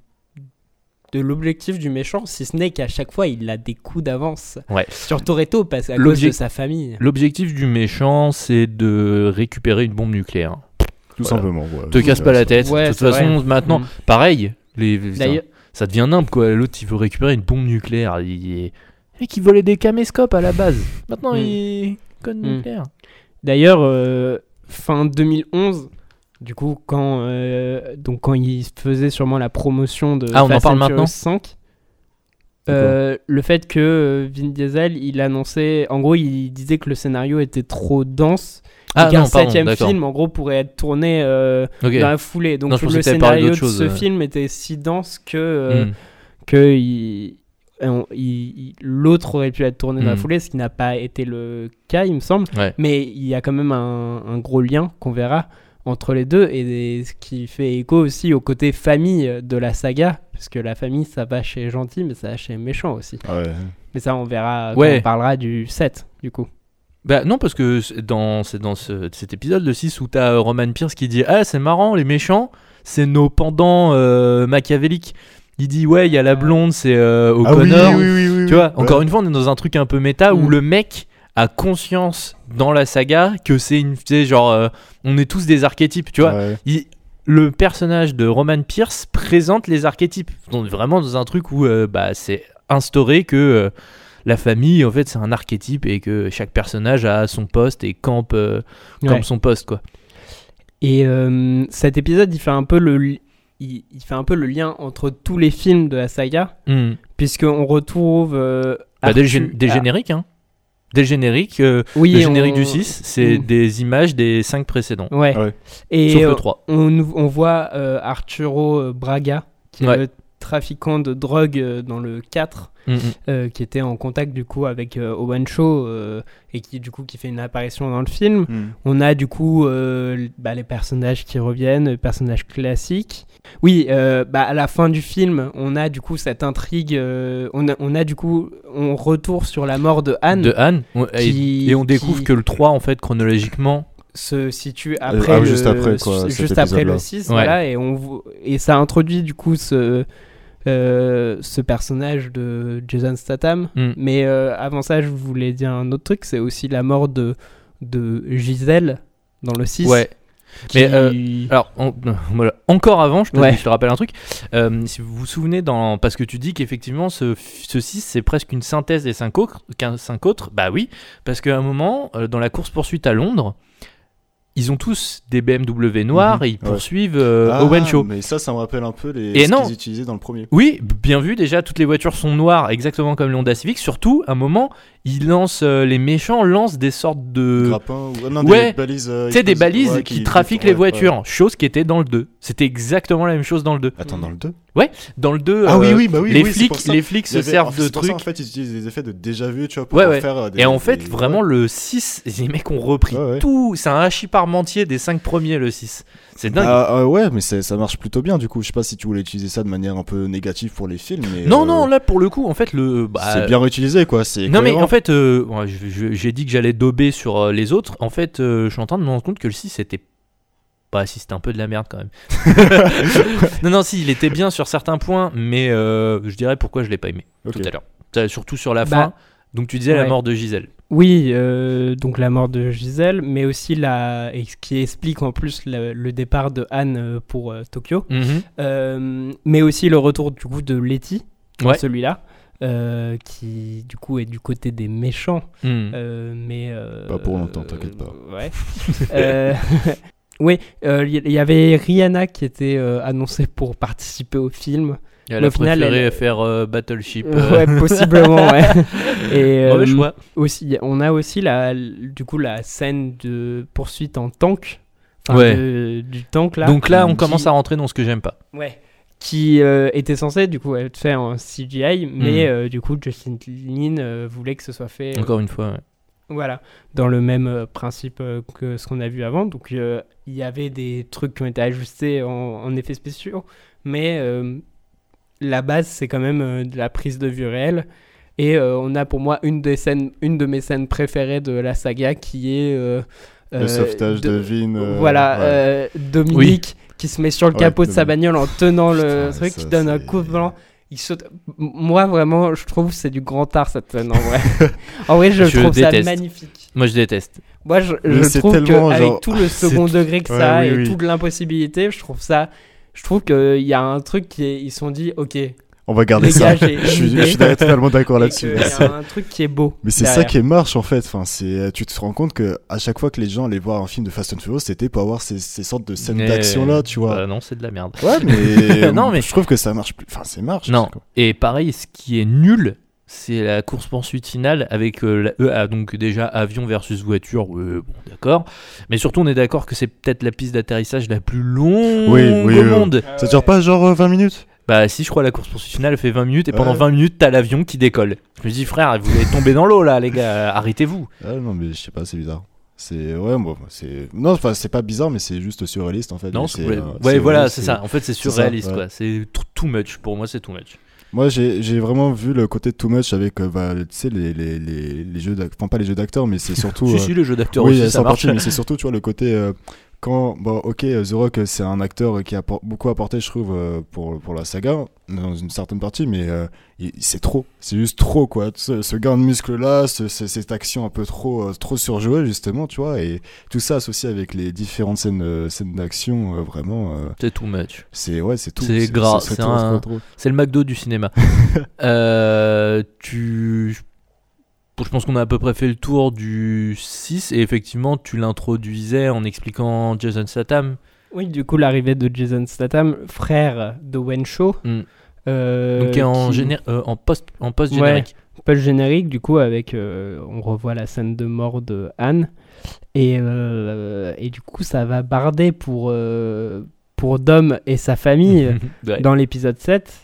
de l'objectif du méchant si ce n'est qu'à chaque fois il a des coups d'avance Ouais. sur Toretto parce à cause de sa famille L'objectif du méchant, c'est de récupérer une bombe nucléaire. Tout Voilà. simplement. ouais. Te casse pas la tête. Ouais, de toute façon, vrai. maintenant, Mm. pareil, les, D'ailleurs- ça devient nimble quoi. L'autre, il veut récupérer une bombe nucléaire. Il est... Mec, il volait des caméscopes à la base. Maintenant, Mm. il code Mm. nucléaire. D'ailleurs, euh, fin 2011, du coup, quand, euh, donc quand il faisait sûrement la promotion de Ah, on en Fast parle and Furious maintenant 5, C'est quoi euh, le fait que Vin Diesel, il annonçait, en gros, il disait que le scénario était trop dense, Ah et qu'un septième film, en gros, pourrait être tourné euh, dans la foulée. Donc Non, le scénario de chose, ce euh. film était si dense que, euh, Mm. que il- l'autre aurait pu être tourné dans la Mm. foulée, ce qui n'a pas été le cas, il me semble. Ouais. Mais il y a quand même un, un gros lien qu'on verra entre les deux et ce qui fait écho aussi au côté famille de la saga, parce que la famille ça va chez gentil, mais ça va chez méchant aussi. Ah ouais. Mais ça on verra quand Ouais. on parlera du 7 du coup. Bah non, parce que c'est dans, dans ce- cet épisode, le 6, où t'as euh, Roman Pierce qui dit Ah, c'est marrant, les méchants, c'est nos pendants euh, machiavéliques. Il dit Ouais, il y a la blonde, c'est euh, Ah oui, O'Connor. oui, oui, oui, Tu vois, encore une fois, on est dans un truc un peu méta où Mm. le mec a conscience dans la saga que c'est une. Tu sais, genre, euh, on est tous des archétypes, tu vois. Ouais. Il- le personnage de Roman Pierce présente les archétypes. On est vraiment dans un truc où euh, bah, c'est instauré que euh, la famille, en fait, c'est un archétype et que chaque personnage a son poste et campe, euh, campe Ouais. son poste, quoi. Et euh, cet épisode il fait un peu le il, il fait un peu le lien entre tous les films de la saga, Hmm. puisqu'on retrouve euh, Bah, Arthur- gén- dès le ah, générique, hein. Dès le générique, euh, oui, le générique on- du 6, c'est Mm. des images des 5 précédents. Ouais. Ouais. Et Sauf euh, le 3. on, on voit euh, Arturo Braga, qui Ouais. est le trafiquant de drogue euh, dans le 4 Mm, mm. euh, qui était en contact du coup avec euh, Owen Shaw et qui du coup qui fait une apparition dans le film. Hmm. On a du coup bah, les personnages qui reviennent, les personnages classiques. Oui, bah, à la fin du film, on a du coup cette intrigue. on, a, on a du coup, on retourne sur la mort de Anne, De Anne. Et- qui- et, on découvre qui- que le 3, en fait, chronologiquement. se situe après, ah, le, juste après, quoi, juste après le épisode-là. 6, Ouais. voilà, et, on, et ça introduit du coup ce, euh, ce personnage de Jason Statham. Mm. Mais euh, avant ça, je voulais dire un autre truc, c'est aussi la mort de, de Gisèle dans le 6. Ouais. qui- Mais, euh, Alors, (laughs) voilà. encore avant, je te, Ouais. je te rappelle un truc. Euh, si vous vous souvenez, dans... parce que tu dis qu'effectivement, ce, ce 6, c'est presque une synthèse des 5 autres, 15 cinq autres. Bah oui, parce qu'à un moment, dans la course-poursuite à Londres, ils ont tous des BMW noirs Mhm. et ils Ouais. poursuivent euh, Ah, Owen Shaw. Mais ça, ça me rappelle un peu les Et ce non. qu'ils utilisaient dans le premier. Oui, bien vu, déjà, toutes les voitures sont noires, exactement comme l'Honda Civic. Surtout, à un moment, ils lancent, euh, les méchants lancent des sortes de... Grappins ou non, ouais. des balises. euh, Tu sais, des balises ouais, qui, trafiquent les ouais, voitures, ouais. chose qui était dans le 2. C'était exactement la même chose dans le 2. Attends, dans le 2 Dans le 2, Ah euh, oui, oui, bah oui. les, oui, flics, les flics Il se avait- servent de ça, trucs. en fait, ils utilisent des effets de déjà vu, tu vois, pour Ouais, ouais. faire euh, des. Et en fait, des- vraiment, le 6, les mecs ont repris Ouais, ouais. tout. C'est un hachis parmentier des 5 premiers, le 6. C'est dingue. Ah, ah, ouais, mais ça marche plutôt bien du coup. Je sais pas si tu voulais utiliser ça de manière un peu négative pour les films, mais. non, euh, non, là, pour le coup, en fait, le. bah, c'est bien réutilisé quoi. C'est Non mais fait, euh, j'ai dit que j'allais dober sur euh, les autres. En fait, euh, je suis en train de me rendre compte que le 6 c'était pas si c'était un peu de la merde quand même. (laughs) non non si il était bien sur certains points, mais euh, je dirais pourquoi je l'ai pas aimé tout à l'heure. Surtout sur la Bah, fin. Donc tu disais la mort de Gisèle. Oui, euh, donc la mort de Gisèle, mais aussi la, et ce qui explique en plus le, le départ de Anne pour euh, Tokyo, Mhm. Euh, mais aussi le retour du coup de Letty, Ouais. celui-là, euh, qui du coup est du côté des méchants, Mhm. euh, mais euh, Pas pour longtemps, t'inquiète pas. Ouais. (laughs) Euh, (laughs) oui, euh, il y, y avait Rihanna qui était euh, annoncée pour participer au film. Elle mais a final, préféré elle- faire euh, Battleship. Ouais, possiblement, ouais. (laughs) Et, Mauvais euh, choix. aussi, on a aussi la, du coup la scène de poursuite en tank. Enfin, Ouais. de- du tank là. Donc là, on qui- commence à rentrer dans ce que j'aime pas. Ouais. Qui euh, était censé du coup être fait en CGI, mais Mhm. euh, du coup Justin Lin euh, voulait que ce soit fait. euh, Encore une fois. ouais. voilà, dans le même euh, principe euh, que ce qu'on a vu avant. Donc euh, il y avait des trucs qui ont été ajustés en, en effets spéciaux, mais euh, la base c'est quand même euh, de la prise de vue réelle. Et euh, on a pour moi une des scènes, une de mes scènes préférées de la saga qui est euh, Le sauvetage de Vin. euh, voilà, ouais. euh, Dominique qui se met sur le Ouais, capot de sa bagnole en tenant le Putain, truc, ça, qui donne un coup de volant. Il saute. Moi, vraiment, je trouve que c'est du grand art cette scène en vrai. (laughs) en vrai, je, Je trouve déteste. ça magnifique. Moi, je déteste. Moi, je, trouve qu'avec genre, tout le c'est second degré que Ouais, ça oui, et oui. toute l'impossibilité, je trouve ça. Je trouve qu'il y a un truc qui est. Ils se sont dit, ok. On va garder ça. je suis, je totalement d'accord là-dessus. y a un truc qui est beau. Mais c'est ça qui marche en fait. Enfin, c'est, tu te rends compte que à chaque fois que les gens allaient voir un film de Fast and Furious, c'était pour avoir ces, ces sortes de scènes Mais- d'action là, tu vois. Bah, non, c'est de la merde. Ouais, mais, (laughs) Non, mais- je trouve que ça marche plus. Enfin, c'est marche. Non. Et pareil, ce qui est nul, c'est la course poursuite finale avec euh, la- euh, ah, donc déjà avion versus voiture. Bon, d'accord. Mais surtout, on est d'accord que c'est peut-être la piste d'atterrissage la plus longue Oui, oui, au oui. monde. Ça dure pas genre euh, 20 minutes? Bah si, je crois la course poursuite finale fait 20 minutes et pendant Ouais. 20 minutes, t'as l'avion qui décolle. Je me dis frère, vous allez tomber dans l'eau là, les gars. (laughs) Arrêtez-vous. Ah non, mais je sais pas, c'est bizarre. C'est ouais, bon, c'est non, enfin, c'est pas bizarre, mais c'est juste surréaliste en fait. Non, c'est- euh, ouais, voilà, c'est ça. En fait, c'est ça, surréaliste ouais. quoi. C'est too- much. Pour moi, c'est too much. Moi, j'ai vraiment vu le côté too much avec, euh, bah, tu sais, les, les, les, les jeux d'acteurs, enfin pas les jeux d'acteurs, mais c'est (laughs) surtout. Si, euh, si, le jeu d'acteur oui, aussi, ça marche. parties, mais c'est surtout, tu vois, le côté euh, quand, bon, ok, euh, The Rock, euh, c'est un acteur qui a beaucoup apporté, je trouve, euh, pour, pour la saga, dans une certaine partie, mais euh, c'est trop, c'est juste trop, quoi. Ce, ce gain de muscle-là, ce- ce- cette action un peu trop, trop surjouée, justement, tu vois, et tout ça associé avec les différentes scènes, scènes d'action, euh, vraiment, euh, C'est too much. c'est, ouais, c'est tout. C'est gras, c'est le McDo du cinéma. (laughs) Tu... Je pense qu'on a à peu près fait le tour du 6 et effectivement tu l'introduisais en expliquant Jason Statham. Oui, du coup, l'arrivée de Jason Statham, frère de Wen Shaw. Mm. euh, Donc en, qui- géné- euh, en post en post générique. Le générique, du coup, avec. euh, on revoit la scène de mort de Anne. Et, et du coup, ça va barder pour, pour Dom et sa famille (laughs) Ouais. dans l'épisode 7.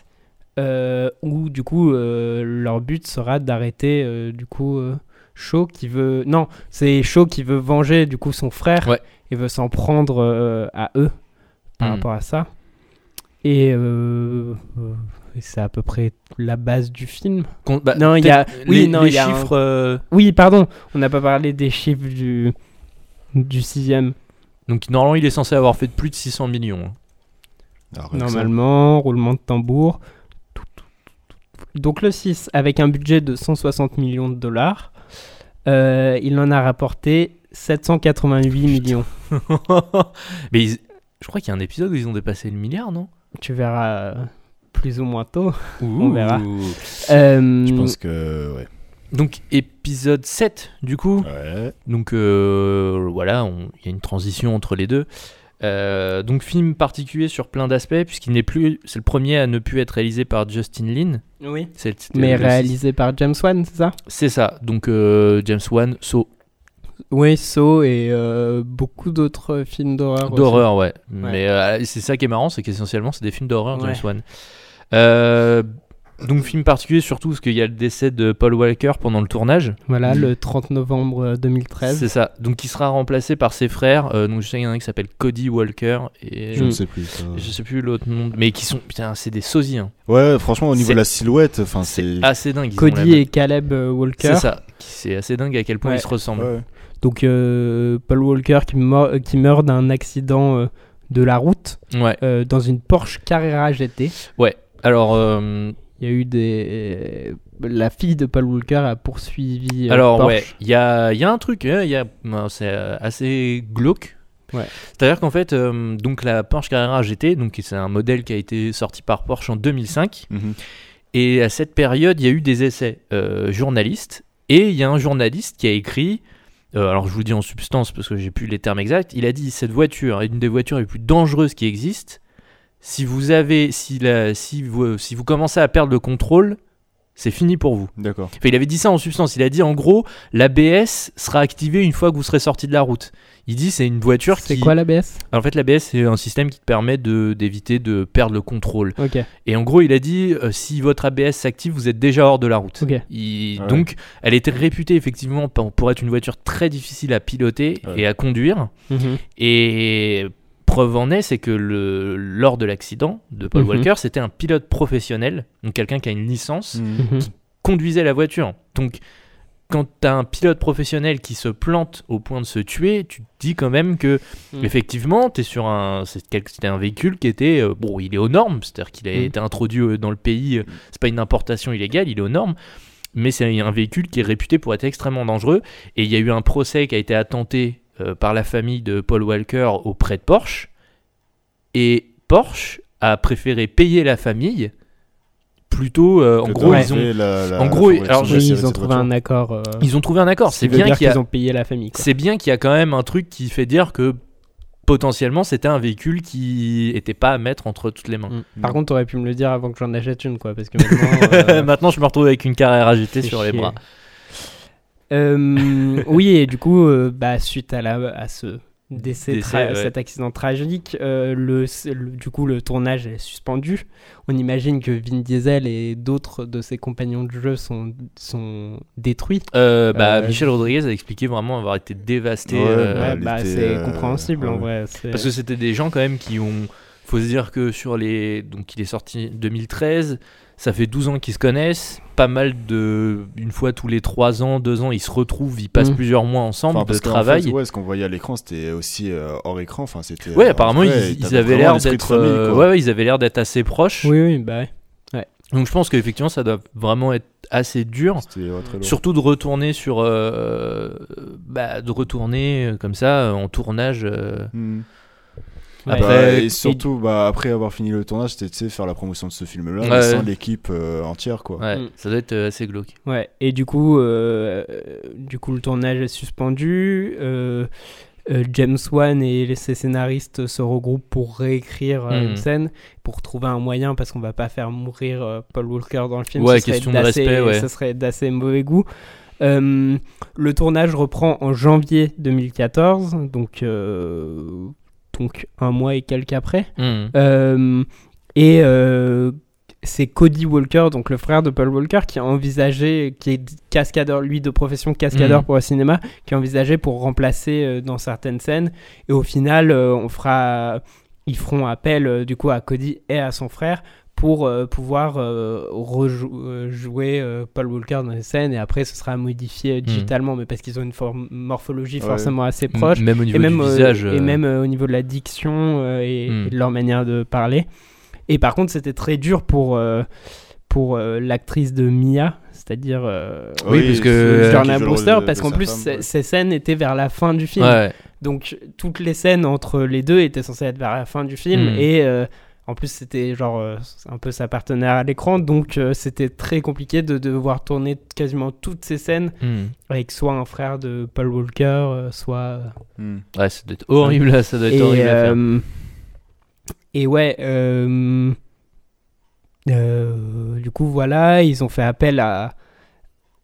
Euh, où du coup euh, leur but sera d'arrêter euh, du coup euh, Shaw qui veut non c'est Shaw qui veut venger du coup son frère Ouais. et veut s'en prendre euh, à eux par Mhm. rapport à ça et euh, euh, c'est à peu près la base du film Con- bah, Non, il y a- oui, les, non, les il y a un- chiffres. euh, oui pardon on n'a pas parlé des chiffres du du sixième Donc normalement, il est censé avoir fait de plus de 600 millions. hein. Alors. Normalement, roulement de tambour. Tout, tout, tout, tout. Donc le 6, avec un budget de 160 millions de dollars, euh, il en a rapporté 788 millions. (laughs) Mais ils- je crois qu'il y a un épisode où ils ont dépassé le milliard, non? Tu verras euh, plus ou moins tôt. On verra. Euh, Je pense que. Ouais. Donc épisode 7 du coup. Ouais. Donc euh, voilà, on- il y a une transition entre les deux. Euh, donc film particulier sur plein d'aspects puisqu'il n'est plus, c'est le premier à ne plus être réalisé par Justin Lin. Oui. Mais réalisé par James Wan, c'est ça? C'est ça. Donc euh, James Wan, So Oui, So et euh, beaucoup d'autres films d'horreur. d'horreur, ouais. Mais euh, c'est ça qui est marrant, c'est qu'essentiellement c'est des films d'horreur James Ouais. Wan. Euh, donc film particulier surtout parce qu'il y a le décès de Paul Walker pendant le tournage. Voilà, le 30 novembre euh, 2013. C'est ça. Donc il sera remplacé par ses frères. Euh, donc je sais qu'il y en a un qui s'appelle Cody Walker et Je Mm. ne sais plus. ça. je sais plus l'autre nom, mais qui sont putain, c'est des sosies. hein. Ouais, franchement, au niveau de la silhouette, enfin, c'est. Assez dingue. Cody et Caleb euh, Walker. C'est ça. C'est assez dingue à quel point Ouais. ils se ressemblent. Ouais. Donc euh, Paul Walker qui, meurt- euh, qui meurt d'un accident euh, de la route Ouais. euh, dans une Porsche Carrera GT. Alors, euh, Il y a eu des... La fille de Paul Walker a poursuivi euh, alors Porsche. ouais, il y a, il y a un truc. hein, il y a, ben, c'est euh, assez glauque. Ouais. C'est-à-dire qu'en fait, euh, donc la Porsche Carrera GT, donc c'est un modèle qui a été sorti par Porsche en 2005. Mhm. Et à cette période, il y a eu des essais euh, journalistes. Et il y a un journaliste qui a écrit, euh, alors je vous le dis en substance parce que j'ai plus les termes exacts, il a dit cette voiture est une des voitures les plus dangereuses qui existent. Si vous avez, si, la, si, vous, si vous commencez à perdre le contrôle, c'est fini pour vous. D'accord. Enfin, il avait dit ça en substance. Il a dit en gros, l'ABS sera activé une fois que vous serez sorti de la route. Il dit c'est une voiture C'est qui. quoi l'ABS En fait, l'ABS c'est un système qui te permet de d'éviter de perdre le contrôle. Ok. Et en gros, il a dit euh, si votre ABS s'active, vous êtes déjà hors de la route. Ok. Il- Ouais. Donc, elle était réputée effectivement pour, être une voiture très difficile à piloter Ouais. et à conduire. Mhm. Et preuve en est, c'est que le, lors de l'accident de Paul Mhm. Walker, c'était un pilote professionnel, donc quelqu'un qui a une licence, Mhm. Mhm. conduisait la voiture. Donc, quand tu as un pilote professionnel qui se plante au point de se tuer, tu te dis quand même que effectivement, tu es sur un c'était un véhicule qui était euh, bon, il est aux normes, c'est-à-dire qu'il a été introduit euh, dans le pays, euh, c'est pas une importation illégale, il est aux normes. Mais c'est un véhicule qui est réputé pour être extrêmement dangereux. Et il y a eu un procès qui a été attenté euh, par la famille de Paul Walker auprès de Porsche. Et Porsche a préféré payer la famille plutôt. euh, en gros, ils ont, la- la en gros, fabrication alors, de je- Oui, cette ils ont trouvé un accord. euh, ils ont trouvé un accord. ce C'est bien dire qu'il y a- qu'ils ont payé la famille. c'est bien qu'il y a quand même un truc qui fait dire que potentiellement c'était un véhicule qui était pas à mettre entre toutes les mains. Mm. Par contre, t'aurais pu me le dire avant que j'en achète une, quoi, parce que (laughs) maintenant. euh, Maintenant, je me retrouve avec une carrière agitée sur les bras. Euh, oui, et du coup, euh, bah, suite à, la, à ce décès, Décès, tra- ouais. cet accident tragique, euh, le, le- du coup, le tournage est suspendu. On imagine que Vin Diesel et d'autres de ses compagnons de jeu sont, sont détruits. Euh, bah, Euh, Michel Rodriguez a expliqué vraiment avoir été dévasté. Ouais, euh, ouais, elle bah, c'est euh, compréhensible en vrai. Parce que c'était des gens quand même qui ont. Faut se dire que sur les. Donc il est sorti 2013, ça fait 12 ans qu'ils se connaissent. Pas mal de. Une fois tous les 3 ans, 2 ans, ils se retrouvent, ils passent Mm. plusieurs mois ensemble Enfin, de travail. fait, ouais, ce qu'on voyait à l'écran, c'était aussi euh, hors écran. Enfin, c'était. Ouais, euh, apparemment, en ils, avaient l'air d'être. euh, ouais, ouais, ils avaient l'air d'être assez proches. Oui, oui, bah ouais. Donc je pense qu'effectivement, ça doit vraiment être assez dur. Surtout de retourner sur. euh, bah, de retourner comme ça en tournage. euh, Mhm. Ouais. Bah, Après, et surtout, bah, après avoir fini le tournage, c'était sais, faire la promotion de ce film-là, Ouais, sans ouais. l'équipe euh, entière, quoi. ouais, Mm. ça doit être euh, assez glauque. Ouais, et du coup, euh, du coup le tournage est suspendu. euh, James Wan et ses scénaristes se regroupent pour réécrire une scène, pour trouver un moyen, parce qu'on va pas faire mourir Paul Walker dans le film. Ouais, ce question de respect, ouais. Ça serait d'assez mauvais goût. Euh, le tournage reprend en janvier 2014, donc, euh, donc un mois et quelques après. Mm. Euh, et euh, c'est Cody Walker, donc le frère de Paul Walker, qui a envisagé, qui est cascadeur, lui de profession cascadeur Mhm. pour le cinéma, qui a envisagé pour remplacer euh, dans certaines scènes. Et au final, on fera, ils feront appel du coup à Cody et à son frère pour euh, pouvoir euh, rejou- euh, jouer euh, Paul Walker dans les scènes. Et après, ce sera modifié digitalement, mais parce qu'ils ont une forme- morphologie Ouais. forcément assez proche M- Même au niveau et même, du euh, visage. et même euh, au niveau de la diction euh, et, Hmm. et de leur manière de parler. Et par contre, c'était très dur pour, euh, pour euh, l'actrice de Mia, c'est-à-dire euh, Oui, parce que- Jordan Brewster, de- parce qu'en plus, femme, ces- ouais. ces scènes étaient vers la fin du film. Ouais. Donc, toutes les scènes entre les deux étaient censées être vers la fin du film. Hmm. Et euh, en plus, c'était genre euh, un peu sa partenaire à l'écran. Donc, euh, c'était très compliqué de devoir tourner quasiment toutes ces scènes Hmm. avec soit un frère de Paul Walker, euh, soit. Hmm. Ouais, ça doit être horrible, là, ça doit être Et, horrible à faire. euh, et ouais, euh, euh, du coup, voilà, ils ont fait appel à,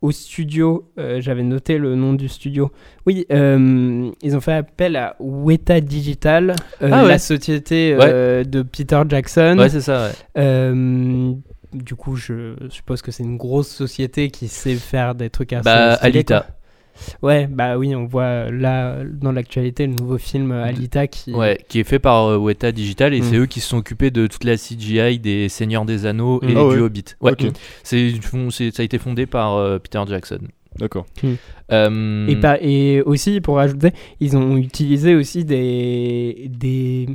au studio. euh, J'avais noté le nom du studio. Oui, euh, ils ont fait appel à Weta Digital, euh, Ah ouais. la société de Peter Jackson. Ouais, c'est ça, ouais. Du coup, je suppose que c'est une grosse société qui sait faire des trucs assez Bah, Alita. Ouais, bah oui, on voit là dans l'actualité le nouveau film euh, Alita qui. Ouais, qui est fait par euh, Weta Digital et Mm. c'est eux qui se sont occupés de toute la CGI des Seigneurs des Anneaux et Mm. du Ah ouais. Hobbit. Ouais, Ok. c'est, ça a été fondé par euh, Peter Jackson. D'accord. Euh, Et, par- et aussi, pour rajouter, ils ont utilisé aussi des, des,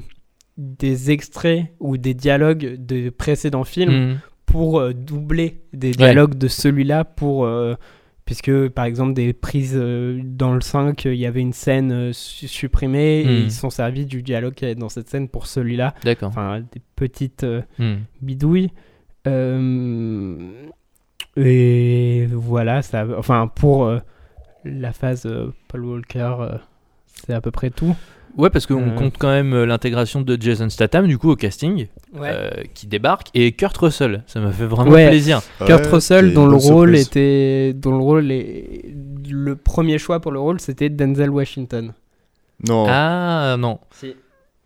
des extraits ou des dialogues de précédents films mm. pour euh, doubler des dialogues de celui-là pour. Puisque par exemple des prises euh, dans le 5 il y avait une scène euh, su- supprimée et Mm. ils sont servis du dialogue qu'il y avait dans cette scène pour celui-là D'accord. enfin des petites euh, Mm. bidouilles et voilà ça enfin pour la phase Paul Walker c'est à peu près tout Ouais, parce qu'on Euh. compte quand même euh, l'intégration de Jason Statham du coup au casting euh, qui débarque et Kurt Russell. Ça m'a fait vraiment Ouais. plaisir. Kurt Ouais, Russell c'est dont le rôle surprise. était dont le rôle est le premier choix pour le rôle c'était Denzel Washington Non, Ah non.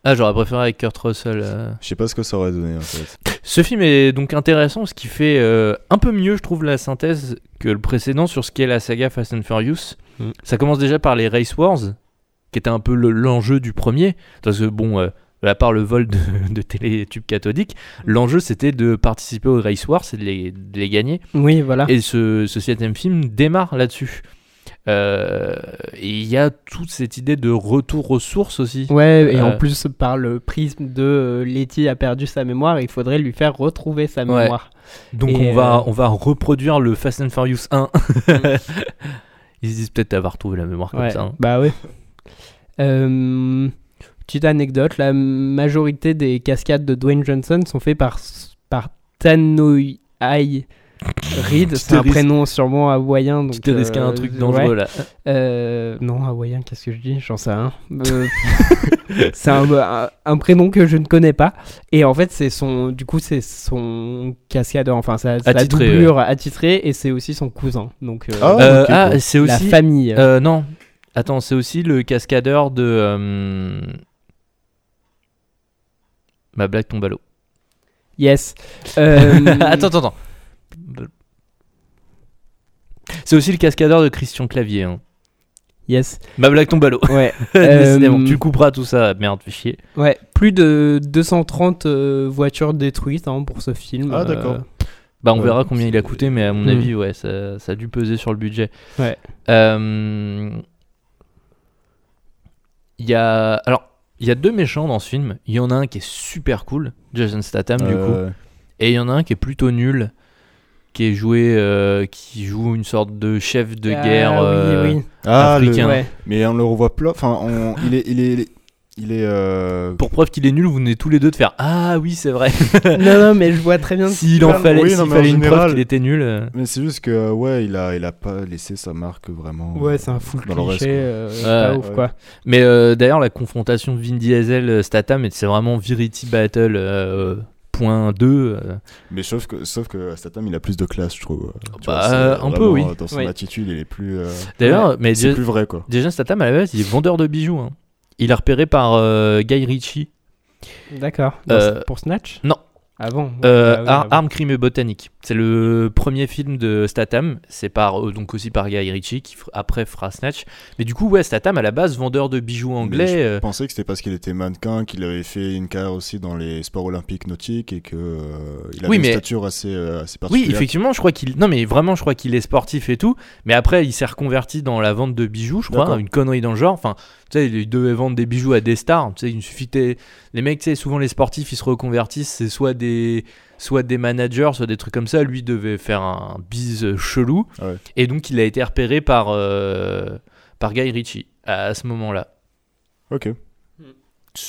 Ah, j'aurais préféré avec Kurt Russell. euh. je sais pas ce que ça aurait donné en fait. Ce film est donc intéressant, ce qui fait euh, un peu mieux, je trouve, la synthèse que le précédent sur ce qu'est la saga Fast and Furious. Mm. Ça commence déjà par les Race Wars, qui était un peu le- l'enjeu du premier. Parce que, bon, euh, à part le vol de, (laughs) de télétubes cathodiques, l'enjeu c'était de participer aux Race Wars et de les, de les gagner. oui voilà Et ce, ce septième film démarre là-dessus. Euh, et il y a toute cette idée de retour aux sources aussi. Ouais, et Euh, en plus, par le prisme de euh, Letty a perdu sa mémoire, il faudrait lui faire retrouver sa Ouais. mémoire. Donc Et, on, va, euh, on va reproduire le Fast and Furious 1. (laughs) Ils se disent peut-être avoir retrouvé la mémoire comme Ouais, ça. hein. Bah ouais. Euh, petite anecdote, la majorité des cascades de Dwayne Johnson sont faites par, par Tanoi Reed. C'est te un risques- prénom sûrement hawaïen. Donc, Tu t'es risqué euh, un truc dangereux ouais. là. Euh, non, hawaïen, qu'est-ce que je dis? J'en sais rien. Euh, (laughs) c'est un, un- un prénom que je ne connais pas. Et en fait, c'est son, du coup, c'est son cascadeur, enfin, sa, sa Attitré, doublure attitrée, et c'est aussi son cousin. Donc, euh, Ah, Euh, ah, cool. c'est la aussi. famille. Euh, non. Attends, c'est aussi le cascadeur de. euh, Ma blague tombe à l'eau. Yes. (laughs) Euh, attends, attends, attends. C'est aussi le cascadeur de Christian Clavier. hein. Yes. Ma blague tombe à l'eau. Ouais. (laughs) Décidément, Euh, tu couperas tout ça. Merde, fais chier. Ouais. Plus de 230 euh, voitures détruites hein, pour ce film. Ah, euh, d'accord. Bah, on Ouais, verra combien il a coûté, mais à mon Mm. avis, ouais, ça, ça a dû peser sur le budget. Ouais. Euh, Il y a. Alors, il y a deux méchants dans ce film. Il y en a un qui est super cool, Jason Statham, du coup. Euh, Et il y en a un qui est plutôt nul, qui est joué. euh, qui joue une sorte de chef de ah, guerre. euh, Oui, oui. Ah, le- africain. Ouais. mais on le revoit plus. Enfin, on- il est, il est, il est. euh, Pour preuve qu'il est nul, vous venez tous les deux de faire Ah oui, c'est vrai. (laughs) non, non, mais je vois très bien. S'il en Oui, fallait, non, s'il mais en fallait une preuve qu'il était nul. euh, Mais c'est juste que ouais, il a, il a pas laissé sa marque vraiment. Ouais, c'est un le reste, cliché. quoi. euh, Ouais, pas ouf, ouais. quoi. Mais euh, d'ailleurs, la confrontation Vin Diesel-Statham, c'est vraiment Virity Battle euh, point 2. euh. Mais sauf que, sauf que Statham, il a plus de classe, je trouve. Bah, vois, un peu, oui. Dans son Oui. attitude, il est plus. euh, D'ailleurs, mais c'est plus vrai quoi. Jason Statham, à la base, il est vendeur de bijoux. hein. Il est repéré par euh, Guy Ritchie. D'accord. Euh, Pour Snatch? Avant. Euh, Ah oui, Ar- avant. Armes, Crime et Botanique. C'est le premier film de Statham. C'est par euh, donc aussi par Guy Ritchie qui après fera Snatch. Mais du coup, ouais, Statham à la base vendeur de bijoux Mais anglais. Je euh, pensais que c'était parce qu'il était mannequin, qu'il avait fait une carrière aussi dans les sports olympiques nautiques et que euh, il avait Oui, une mais- stature assez, euh, assez Oui, particulière. effectivement, je crois qu'il. Non, mais vraiment, je crois qu'il est sportif et tout. Mais après, il s'est reconverti dans la vente de bijoux, je crois, D'accord. une connerie dans le genre. Enfin, tu sais, il devait vendre des bijoux à des stars. Tu sais, il suffit. que- Les mecs, tu sais, souvent les sportifs, ils se reconvertissent. C'est soit des, soit des managers, soit des trucs comme ça. Lui devait faire un bise chelou. Ouais. Et donc, il a été repéré par euh, par Guy Ritchie à ce moment-là. Ok.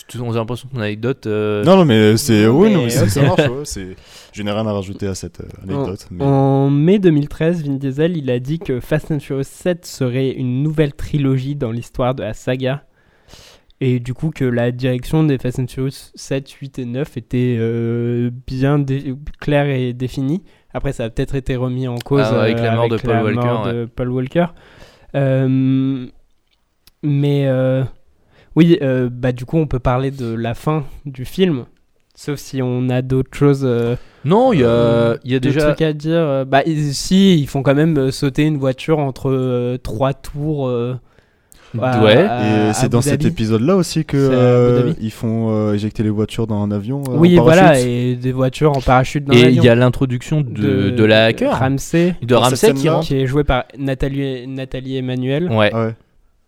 Tu as l'impression que ton anecdote. euh, Non, non, mais c'est. Oui, non, mais mais c'est- ok. ça (laughs) marche. ouais, c'est- Je n'ai rien à rajouter à cette euh, anecdote. mais- En mai 2013, Vin Diesel il a dit que Fast and Furious 7 serait une nouvelle trilogie dans l'histoire de la saga. Et du coup, que la direction des Fast and Furious 7, 8 et 9 était euh, bien dé- claire et définie. Après, ça a peut-être été remis en cause Ah avec euh, la mort de Paul la Walker, mort ouais. de Paul Walker. Euh, mais euh, oui, euh, bah, du coup, on peut parler de la fin du film. Sauf si on a d'autres choses. euh, Non, il y a, euh, il y a déjà. trucs à dire. euh, Bah, ils- si, ils font quand même euh, sauter une voiture entre euh, trois tours. euh, à- Ouais. à Et c'est dans cet épisode-là aussi que euh, ils font euh, éjecter les voitures dans un avion. euh, Oui, en voilà, et des voitures en parachute dans Et il y a l'introduction de, de, la hacker. Ramsey, de Ramsey qui est joué par Nathalie, Nathalie Emmanuel. Ouais. Ouais.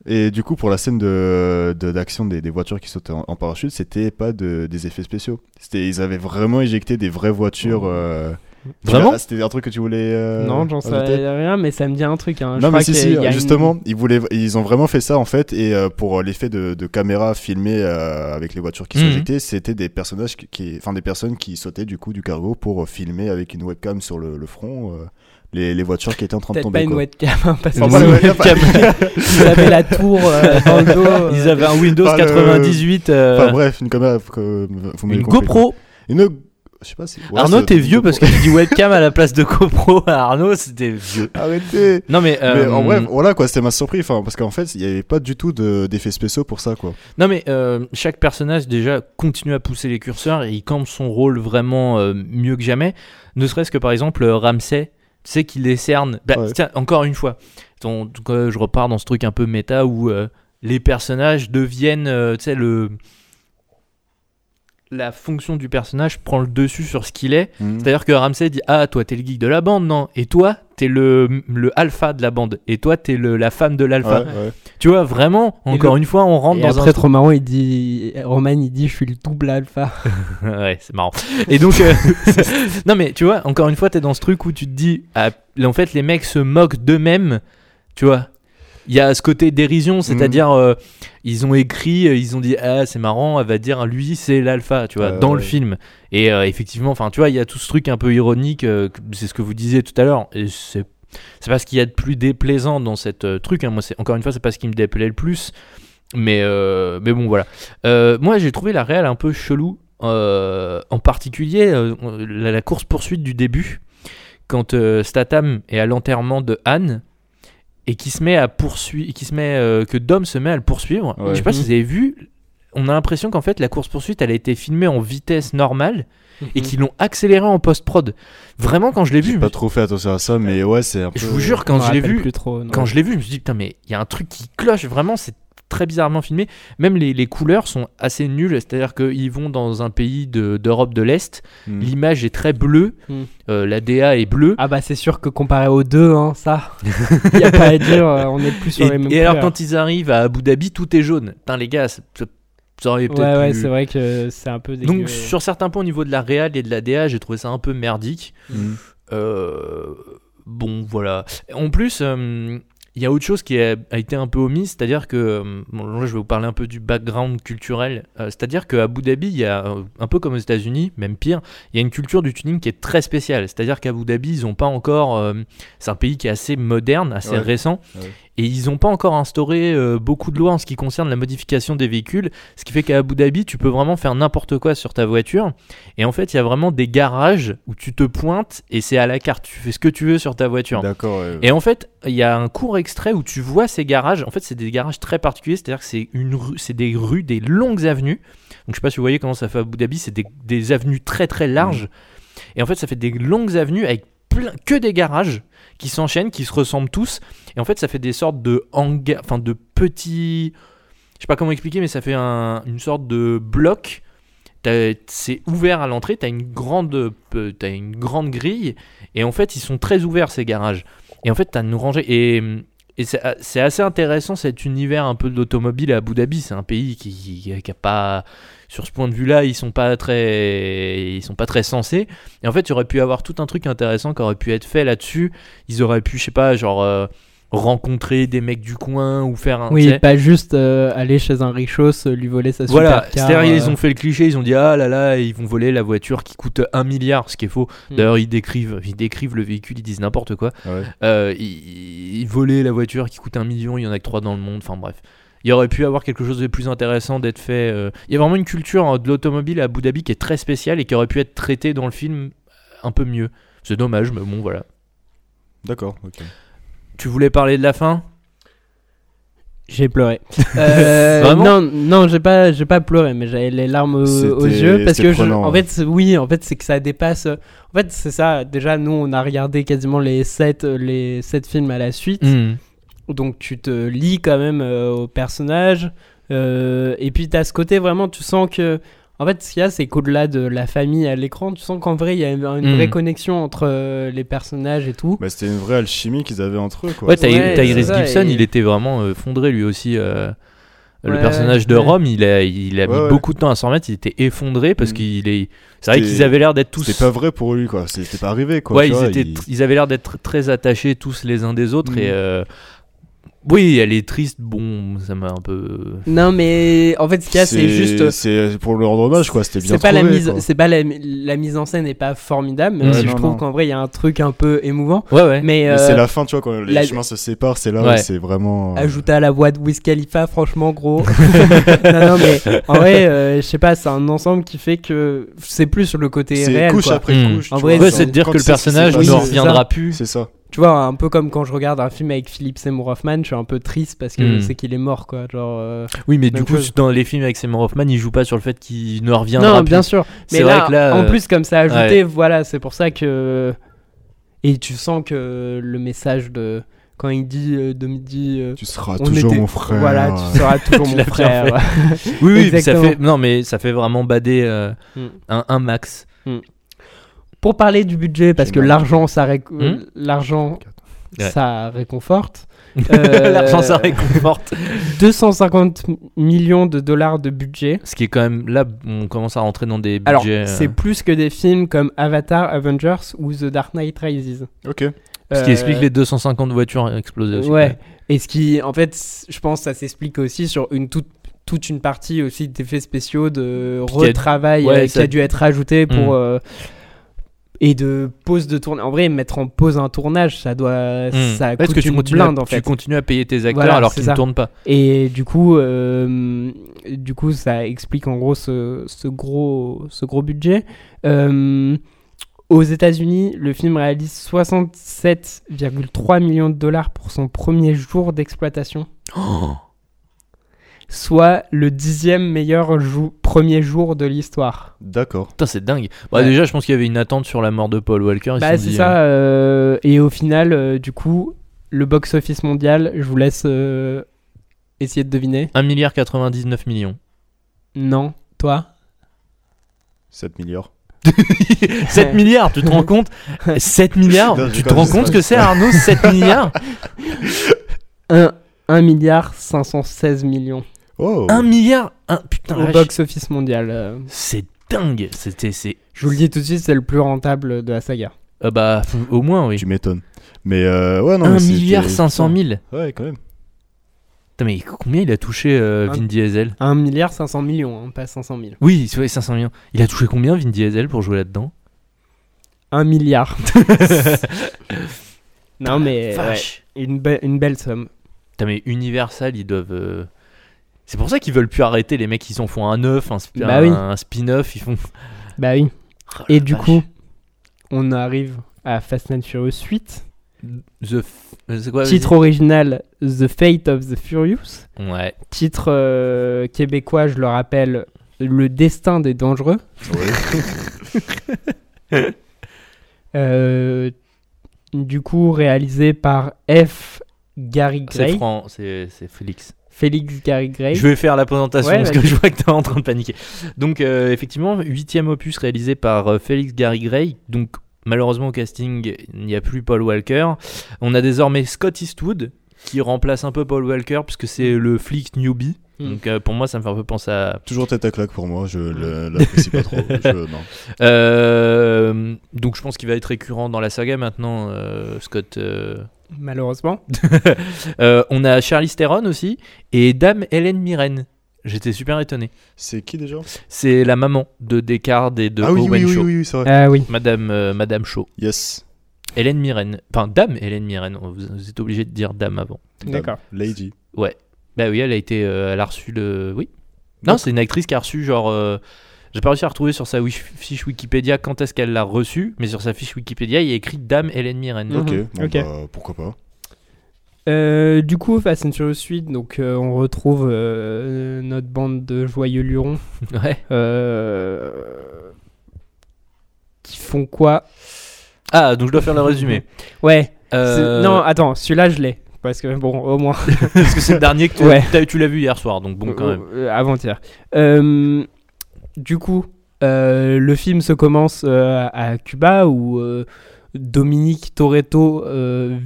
Et du coup, pour la scène de de- d'action des, des voitures qui sautaient en, en parachute, c'était pas de, des effets spéciaux. C'était, ils avaient vraiment éjecté des vraies voitures. euh, tu Vraiment vois, C'était un truc que tu voulais. euh, non, j'en sais rien, mais ça me dit un truc. Hein. Je Non crois mais si si a une- justement ils voulaient ils ont vraiment fait ça en fait et euh, pour l'effet de, de caméra filmée euh, avec les voitures qui sont Mhm. éjectées c'était des personnages qui- enfin des personnes qui sautaient du coup du cargo pour euh, filmer avec une webcam sur le, le front euh, les, les voitures qui étaient en train de tomber pas une quoi. webcam, hein, parce que Enfin, pas si- une webcam. ils avaient la tour euh, dans le dos. euh. (laughs) Ils avaient un Windows le- 98. euh, Enfin bref une caméra euh, vous m'avez une compris, quoi. GoPro. une je sais pas si ouais, Arnaud, t'es vieux parce que tu dis webcam à la place de GoPro. Arnaud, c'était vieux. arrêtez Non, mais. mais euh, en bref voilà quoi c'était ma surprise enfin parce qu'en fait il y avait pas du tout de- d'effets spéciaux pour ça quoi Non, mais euh, chaque personnage, déjà, continue à pousser les curseurs et il campe son rôle vraiment euh, mieux que jamais. Ne serait-ce que par exemple, euh, Ramsey, tu sais qu'il décerne. Bah, Ouais. Tiens, encore une fois, donc, euh, je repars dans ce truc un peu méta où euh, les personnages deviennent, euh, tu sais, le. La fonction du personnage prend le dessus sur ce qu'il est. Mhm. C'est-à-dire que Ramsey dit Ah, toi, t'es le geek de la bande, non Et toi, t'es le, le alpha de la bande. Et toi, t'es le, la femme de l'alpha. Ouais, ouais. Tu vois, vraiment, encore le- une fois, on rentre Et dans après, un. trop marrant, il dit, Roman, il dit, je suis le double alpha. (laughs) ouais, c'est marrant. Et donc, euh, (laughs) non, mais tu vois, encore une fois, t'es dans ce truc où tu te dis Ah, En fait, les mecs se moquent d'eux-mêmes. Tu vois il y a ce côté dérision, c'est-à-dire euh, ils ont écrit, euh, ils ont dit ah c'est marrant, elle va dire lui c'est l'alpha, tu vois, dans ouais. le film. Et euh, effectivement, enfin tu vois, il y a tout ce truc un peu ironique, que- c'est ce que vous disiez tout à l'heure. Et c'est c'est pas ce qu'il y a de plus déplaisant dans cette truc. hein. Moi, c'est encore une fois, c'est pas ce qui me déplaît le plus. Mais mais bon voilà. Moi, j'ai trouvé la réelle un peu chelou. en particulier la, la course poursuite du début, quand euh, Statham est à l'enterrement de Anne et qui se met à poursuivre, qui se met euh, que Dom se met à le poursuivre. Ouais. Je sais pas si Mhm. vous avez vu. On a l'impression qu'en fait la course poursuite elle a été filmée en vitesse normale et qu'ils l'ont accélérée en post prod. Vraiment quand je l'ai vu, J'ai pas trop fait attention à ça mais ouais c'est un peu je vous jure quand je l'ai vu, trop, quand je l'ai vu, je me suis dit putain mais il y a un truc qui cloche vraiment, c'est très bizarrement filmé. Même les, les couleurs sont assez nulles, c'est-à-dire qu'ils vont dans un pays de- d'Europe de, l'Est, Mhm. l'image est très bleue, Mm. euh, la DA est bleue. Ah bah c'est sûr que comparé aux deux, hein, ça, il (laughs) y a pas à dire, euh, on est plus sur et les mêmes et alors quand ils arrivent à Abu Dhabi, tout est jaune. Putain les gars, ça, aurait peut-être Ouais, ouais, c'est vrai que c'est un peu dégueu. Donc sur certains points au niveau de la réal et de la DA, j'ai trouvé ça un peu merdique. Mhm. Euh, bon, voilà. En plus, euh, il y a autre chose qui a, a été un peu omise, c'est-à-dire que, euh, bon, là je vais vous parler un peu du background culturel, Euh, c'est-à-dire qu'à Abu Dhabi, il y a, euh, un peu comme aux États-Unis, même pire, il y a une culture du tuning qui est très spéciale. C'est-à-dire qu'à Abu Dhabi, ils n'ont pas encore. euh, c'est un pays qui est assez moderne, assez Ouais. récent, Ouais. Et ils n'ont pas encore instauré euh, beaucoup de lois en ce qui concerne la modification des véhicules, ce qui fait qu'à Abu Dhabi, tu peux vraiment faire n'importe quoi sur ta voiture. Et en fait, il y a vraiment des garages où tu te pointes et c'est à la carte. Tu fais ce que tu veux sur ta voiture. D'accord ouais. Et en fait, il y a un court extrait où tu vois ces garages. En fait, c'est des garages très particuliers, c'est-à-dire que c'est une rue, c'est des rues, des longues avenues. Donc, je sais pas si vous voyez comment ça fait à Abu Dhabi, c'est des, des avenues très très larges. Et en fait, ça fait des longues avenues avec que des garages qui s'enchaînent, qui se ressemblent tous. Et en fait, ça fait des sortes de hangars, enfin de petits. Je sais pas comment expliquer, mais ça fait un- une sorte de bloc. T'as- C'est ouvert à l'entrée, tu as une grande, euh, t'as une grande grille, et en fait, ils sont très ouverts ces garages. Et en fait, tu as une rangée. Et, et c'est c'est assez intéressant cet univers un peu d'automobile à Abu Dhabi. C'est un pays qui, qui, qui a pas. Sur ce point de vue-là, ils sont pas très, ils sont pas très sensés. Et en fait, il aurait pu avoir tout un truc intéressant qui aurait pu être fait là-dessus. Ils auraient pu, je sais pas, genre euh, rencontrer des mecs du coin ou faire un. Oui, pas juste euh, aller chez un richos, lui voler sa Voilà, supercar. c'est-à-dire ils euh, ont fait le cliché, ils ont dit ah là là, ils vont voler la voiture qui coûte un milliard, ce qui est faux. Hmm. D'ailleurs, ils décrivent, ils décrivent le véhicule, ils disent n'importe quoi. Ah ouais. Euh, ils, ils volaient la voiture qui coûte un million, il y en a que trois dans le monde, enfin bref. Il y aurait pu avoir quelque chose de plus intéressant d'être fait. euh, Il y a vraiment une culture hein, de l'automobile à Abu Dhabi qui est très spéciale et qui aurait pu être traitée dans le film un peu mieux. C'est dommage, mais bon voilà. D'accord, ok. Tu voulais parler de la fin? J'ai pleuré. (laughs) Euh, Vraiment? non, non, j'ai pas, j'ai pas pleuré, mais j'avais les larmes aux, yeux parce que, je- en ouais. fait, oui, en fait, c'est que ça dépasse. En fait, c'est ça. Déjà, nous, on a regardé quasiment les sept, les sept films à la suite, Hmm. Donc tu te lis quand même euh, aux personnages. euh, et puis, t'as ce côté vraiment, tu sens que. En fait, ce qu'il y a, c'est qu'au-delà de la famille à l'écran, tu sens qu'en vrai, il y a une, une Mm. vraie connexion entre euh, les personnages et tout. Bah, c'était une vraie alchimie qu'ils avaient entre eux, quoi. Ouais, Ouais, Tyrese Gibson, et- il était vraiment euh, fondré lui aussi. euh, le Ouais, personnage de ouais. Rome, il a, il a mis Ouais, beaucoup de temps à s'en remettre. Il était effondré parce Mm. qu'il est. C'est vrai qu'ils avaient l'air d'être tous. C'était pas vrai pour lui, quoi. C'était pas arrivé, quoi. ouais, tu ils, vois, étaient, il- ils avaient l'air d'être très attachés tous les uns des autres Mm. et. euh, oui, elle est triste. Bon, ça m'a un peu. Non, mais en fait, ce qu'il y a, c'est juste. C'est pour lui rendre hommage, quoi. C'était bien C'est pas la mise, c'est pas la, la mise en scène n'est pas formidable, même Ouais, si je trouve qu'en vrai il y a un truc un peu émouvant. Ouais, ouais. Mais, Mais euh, c'est la fin, tu vois, quand les la- chemins se séparent, c'est là Ouais. où c'est vraiment. euh, Ajouté à la voix de Wiz Khalifa, franchement gros. (laughs) non, non, mais en vrai, euh, je sais pas, c'est un ensemble qui fait que c'est plus sur le côté C'est réel. couche quoi. après Mm. couche. En vrai, c'est- c'est de dire que le personnage ne c'est reviendra plus. C'est ça. Tu vois, un peu comme quand je regarde un film avec Philippe Seymour Hoffman, je suis un peu triste parce que Mm. c'est qu'il est mort, quoi. Genre. euh, Oui, mais du coup, chose. dans les films avec Seymour Hoffman, il joue pas sur le fait qu'il ne reviendra Non, plus. bien sûr. C'est Mais vrai que là, en euh, plus, comme ça ajouté, voilà, c'est pour ça que. Et tu sens que le message de. Quand il dit euh, de midi. euh, Tu seras toujours était- mon frère. Voilà, tu seras (laughs) toujours Tu mon frère. Oui, oui, ça fait. Non, mais ça fait vraiment bader euh, Mm. un, un max. Pour parler du budget, parce que l'argent, ça, ré- Hmm l'argent, Ouais. ça réconforte. (laughs) Euh, L'argent, ça réconforte. (laughs) 250 millions de dollars de budget. Ce qui est quand même là, on commence à rentrer dans des Alors, budgets. euh, c'est plus que des films comme Avatar, Avengers ou The Dark Knight Rises. Ok. ce qui Euh, explique les 250 voitures explosées aussi. Ouais. Et ce qui, en fait, je pense, que ça s'explique aussi sur une toute toute une partie aussi d'effets spéciaux de a- retravail ouais, euh, qui a dû être ajouté pour Mm. euh, et de pause de tournage. En vrai, mettre en pause un tournage, ça doit, Hmm. ça coûte parce que tu une continues, blinde à, en tu fait. continues à payer tes acteurs Voilà, alors qu'ils ne tournent pas. Et du coup, euh, du coup, ça explique en gros ce, ce gros, ce gros budget. Euh, aux États-Unis, le film réalise 67,3 millions de dollars pour son premier jour d'exploitation, soit le dixième meilleur jou- premier jour de l'histoire. D'accord. Putain, c'est dingue. Bah, Ouais. Déjà, je pense qu'il y avait une attente sur la mort de Paul Walker. Bah, c'est ça. euh, euh, et au final, euh, du coup, le box-office mondial, je vous laisse euh, essayer de deviner. 1 milliard 99 millions. Non, toi? 7 milliards. (laughs) 7 milliards, tu te rends compte? (laughs) 7 milliards? Non, Tu te rends compte ce que c'est Arnaud? 7 milliards? (laughs) 1, 1 milliard 516 millions Oh 1 milliard un, Putain, au vache. box-office mondial. euh. c'est dingue C'était, c'est... je vous le dis tout de suite, c'est le plus rentable de la saga. euh, bah, f- au moins, oui. Tu m'étonnes. Mais euh, ouais, non. 1 mais c'était- milliard 500 000 Ouais, quand même. Putain, mais combien il a touché euh, Un- Vin Diesel? 1 milliard 500 millions, hein, pas 500 000. Oui, c'est vrai, 500 millions. Il a touché combien Vin Diesel pour jouer là-dedans? 1 milliard. (laughs) non mais ouais, Vache. une, be- une belle somme. Putain, mais Universal, ils doivent. euh, C'est pour ça qu'ils veulent plus arrêter les mecs. Ils en font un neuf, un, sp- Bah un- oui. un spin-off. Ils font. (laughs) Bah oui. Oh, Et du vache. coup, on arrive à Fast and Furious 8 The. F- euh, C'est quoi Titre original The Fate of the Furious. Ouais. Titre euh, québécois, je le rappelle, Le Destin des Dangereux. Ouais. (laughs) Euh, du coup, réalisé par F. Gary C'est Gray. c'est Félix. Félix Gary Gray. Je vais faire la présentation Ouais, parce que je vois que t'es en train de paniquer. Donc, euh, effectivement, huitième opus réalisé par euh, Félix Gary Gray. Donc, malheureusement, au casting, il n'y a plus Paul Walker. On a désormais Scott Eastwood qui remplace un peu Paul Walker puisque c'est le flic newbie. Mm. Donc, euh, pour moi, ça me fait un peu penser à. Toujours tête à claque pour moi, je le- l'apprécie pas trop. (laughs) Je- non. Euh, donc, je pense qu'il va être récurrent dans la saga maintenant, euh, Scott. Malheureusement. (laughs) Euh, on a Charlize Theron aussi et Dame Hélène Mirren. J'étais super étonné. C'est qui déjà? C'est la maman de Descartes et de Ah oui, Owen oui, oui, Shaw. oui, oui, c'est vrai. Ah oui. Madame, euh, Madame Shaw. Yes. Hélène Mirren. Enfin, Dame Hélène Mirren. Vous, vous êtes obligé de dire Dame avant. D'accord. Lady. Bah oui, elle a été. euh, elle a reçu le. Oui. Non, c'est une actrice qui a reçu genre. euh, J'ai pas réussi à retrouver sur sa fiche Wikipédia quand est-ce qu'elle l'a reçu, mais sur sa fiche Wikipédia, il y a écrit Dame Hélène Mirren. Mhm. Ok, bon, Ok. bah, pourquoi pas. Euh, du coup, Fast and Furious Suite, donc euh, on retrouve euh, notre bande de joyeux lurons (laughs) Ouais. euh, qui font quoi? Ah, donc je dois faire le résumé. (laughs) Ouais. Euh, Non, attends, celui-là je l'ai. Parce que bon, au moins. (laughs) parce que c'est le dernier que tu, Ouais. tu l'as vu hier soir, donc bon, quand même. Euh, Avant-hier. Du coup, euh, le film se commence euh, à Cuba où euh, Dominique Toretto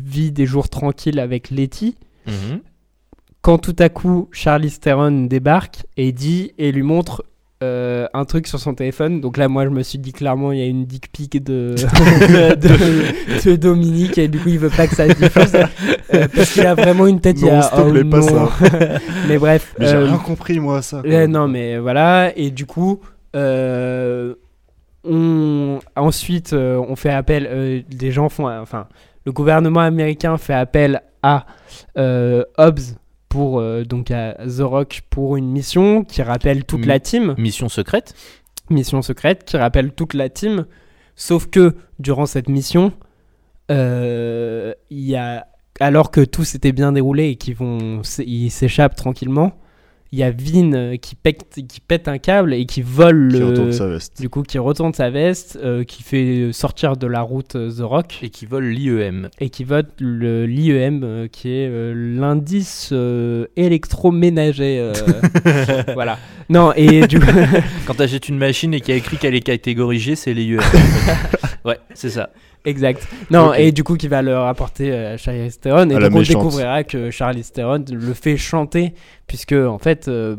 vit des jours tranquilles avec Letty. Mhm. Quand tout à coup Charlize Theron débarque et dit et lui montre euh, un truc sur son téléphone. Donc là, moi, je me suis dit clairement, il y a une dick pic (laughs) de, de, de Dominique et du coup, il veut pas que ça se diffuse euh, parce qu'il a vraiment une tête. il y Non, a, s'il te oh pas non. (laughs) mais bref. Mais j'ai euh, rien compris, moi, ça. euh, non, mais voilà. Et du coup, euh, on, ensuite, euh, on fait appel. euh, des gens font. Enfin, le gouvernement américain fait appel à euh, Hobbs pour euh, donc à The Rock pour une mission qui rappelle toute la team, Mission secrète. mission secrète qui rappelle toute la team. Sauf que durant cette mission, euh, il y a alors que tout s'était bien déroulé et qu'ils vont, ils s'échappent tranquillement, il y a Vin euh, qui pète, qui pète un câble et qui vole Qui le, retourne sa veste. du coup qui retourne sa veste, euh, qui fait sortir de la route euh, The Rock Et qui vole l'IEM. et qui vote le l'IEM euh, qui est euh, l'indice euh, électroménager. euh, (laughs) voilà. Non et du coup, (laughs) Quand t'achètes une machine et qu'il y a écrit qu'elle est catégorie G, c'est l'IEM. (laughs) ouais, c'est ça. Exact. Non, et du coup, qui va le rapporter à Charlize Theron. Et À donc, on découvrira que Charlize Theron le fait chanter, puisque, en fait, euh,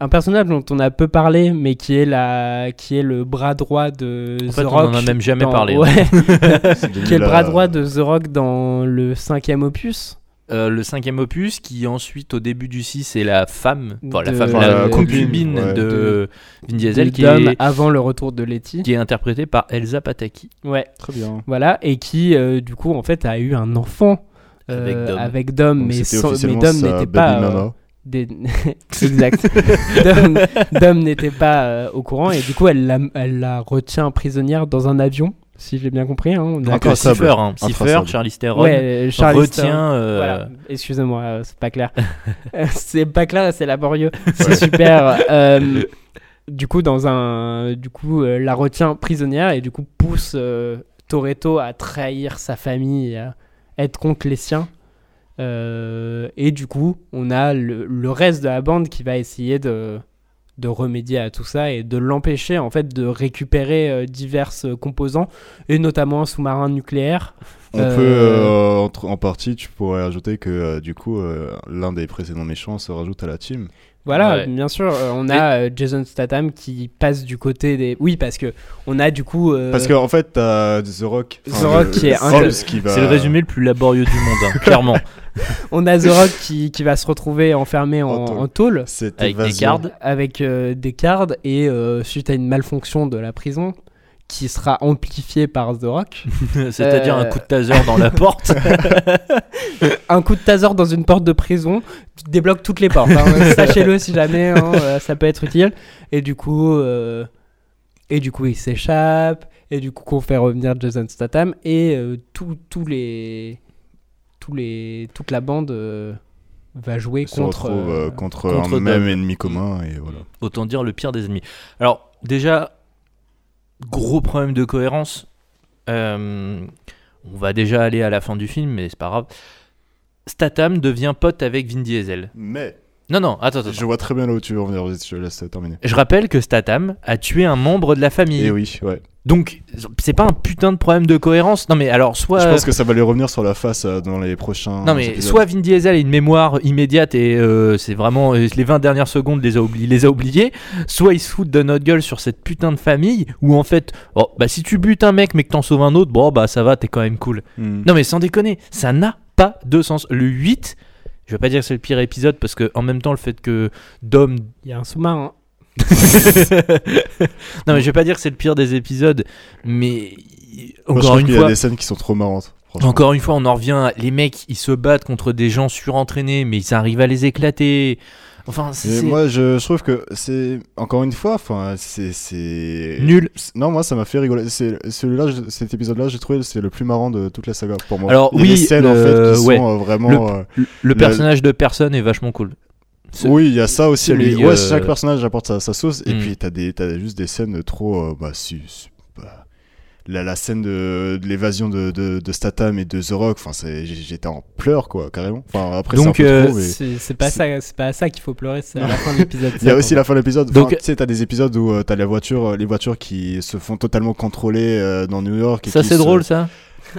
un personnage dont on a peu parlé, mais qui est, la, qui est le bras droit de En The fait, on Rock. en a même jamais dans- parlé. Ouais, (laughs) (laughs) qui est le bras droit de The Rock dans le cinquième opus. Euh, le cinquième opus, qui ensuite, au début du 6, est la femme, enfin, la De- femme, la la concubine copine, ouais. de Vin Diesel, de qui est, avant le retour de Letty. qui est interprétée par Elsa Pataki. Ouais, Très bien. voilà. Et qui, euh, du coup, en fait, a eu un enfant. euh, Avec Dom. avec Dom, Donc, mais, sans- mais Dom n'était pas euh, des... (laughs) exact. (laughs) Dom, Dom n'était pas euh, au courant et du coup elle la, elle la retient prisonnière dans un avion, si j'ai bien compris. Hein, euh, Intraçable. Cipher, hein. Cipher. Charlize Theron, Ouais, Charlize Theron. retient. euh, Voilà, excusez-moi, euh, c'est pas clair. Euh, (laughs) (laughs) c'est pas clair, c'est laborieux. C'est super. (laughs) Euh, du coup, dans un, du coup, euh, la retient prisonnière et du coup pousse euh, Toretto à trahir sa famille, et à être contre les siens. Euh, et du coup, on a le, le reste de la bande qui va essayer de, de remédier à tout ça et de l'empêcher en fait de récupérer euh, divers euh, composants et notamment un sous-marin nucléaire. On Euh, peut, euh, en, en partie, tu pourrais ajouter que euh, du coup, euh, l'un des précédents méchants se rajoute à la team. Voilà, Ouais. bien sûr, euh, on a euh, Jason Statham qui passe du côté des. Oui, parce que on a du coup. euh, Parce qu'en fait, t'as The Rock. The enfin, Rock le- qui est un- Hobbs qui va- C'est le résumé le plus laborieux du monde, hein, (laughs) clairement. on a The Rock qui, qui va se retrouver enfermé en, En tôle. en Avec des évasion. gardes. avec euh, des et euh, suite à une malfonction de la prison qui sera amplifiée par The Rock. (laughs) C'est-à-dire un Euh. coup de taser dans la porte. (laughs) un coup de taser dans une porte de prison tu débloques toutes les portes. hein. (laughs) Sachez-le si jamais, hein, euh, ça peut être utile. Et du coup, euh, et du coup, il s'échappe. et du coup qu'on fait revenir Jason Statham et euh, tous les tous les toute la bande euh, va jouer se contre retrouve euh, contre, contre un même ennemi commun et voilà. Autant dire le pire des ennemis. Alors, déjà, gros problème de cohérence. Euh, on va déjà aller à la fin du film, mais c'est pas grave. Statham devient pote avec Vin Diesel. Mais Non, non, attends, attends. je vois très bien là où tu veux en venir, je te laisse terminer. Je rappelle que Statham a tué un membre de la famille. Et oui, ouais. Donc, c'est pas un putain de problème de cohérence. Non, mais alors, soit. Je pense que ça va lui revenir sur la face euh, dans les prochains. Non mais épisodes. soit Vin Diesel a une mémoire immédiate et euh, c'est vraiment euh, les 20 dernières secondes les a oubli- il les a oubliées, soit il se fout de notre gueule sur cette putain de famille où en fait oh, bah si tu butes un mec mais que t'en sauves un autre, bon bah ça va, t'es quand même cool. Hmm. Non mais sans déconner, ça n'a pas de sens. Le 8, je vais pas dire que c'est le pire épisode parce que en même temps le fait que Dom il y a un sous-marin Non mais je vais pas dire que c'est le pire des épisodes mais Moi, encore une qu'il y a fois des scènes qui sont trop marrantes. Encore une fois, on en revient. Les mecs, ils se battent contre des gens surentraînés, mais ils arrivent à les éclater. Enfin, c'est moi, je, trouve que c'est encore une fois, enfin, c'est nul. Non, moi, ça m'a fait rigoler. Celui-là, je- cet épisode-là, j'ai trouvé c'est le plus marrant de toute la saga pour moi. Alors, Il oui, des scènes en le- fait qui ouais. sont euh, vraiment. euh, Le, le personnage de personne est vachement cool. Ce- Oui, il y a ça aussi. celui, mais ouais, euh, chaque personnage apporte sa, sa sauce. Et Hmm. puis, t'as des, t'as juste des scènes trop. euh, bah, si, si, bah, la, la scène de, de l'évasion de, de, de Statham et de The Rock, j'étais en pleurs, quoi, carrément. Enfin, après, Donc, c'est euh, c'est pas c'est- ça c'est pas à ça qu'il faut pleurer c'est à la fin de l'épisode (laughs) Il y a aussi la fin de l'épisode. Donc- tu sais, t'as des épisodes où euh, t'as la voiture, les voitures qui se font totalement contrôler dans New York. et Ça, c'est se- drôle, ça.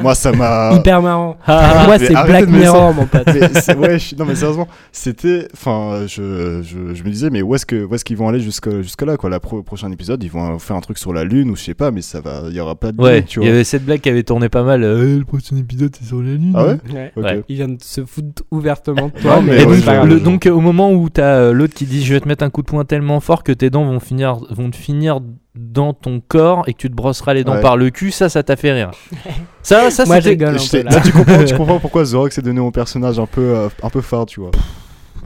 Moi, ça m'a. (laughs) hyper marrant Ah, moi mais c'est arrêtez Black Mirror mon pote (laughs) Mais c'est- ouais, je- non mais sérieusement, c'était, enfin, je, je, je me disais, mais où est-ce que, où est-ce qu'ils vont aller jusque, jusque là, quoi? La pro- prochain épisode, ils vont faire un truc sur la lune ou je sais pas, mais ça va, il y aura pas de Ouais, il y avait cette blague qui avait tourné pas mal. euh, le prochain épisode, c'est sur la lune. Ah ouais? Ouais. Il vient de se foutre ouvertement de toi Non, mais c'est donc, le- euh, au moment où t'as euh, l'autre qui dit je vais te mettre un coup de poing tellement fort que tes dents vont finir, vont te finir dans ton corps et que tu te brosseras les dents Ouais. par le cul, ça, ça t'a fait rire. (laughs) Ça, ça, moi je rigole un peu là, là tu comprends, tu (laughs) comprends pourquoi The Rock s'est donné mon personnage un peu, euh, un peu phare, tu vois.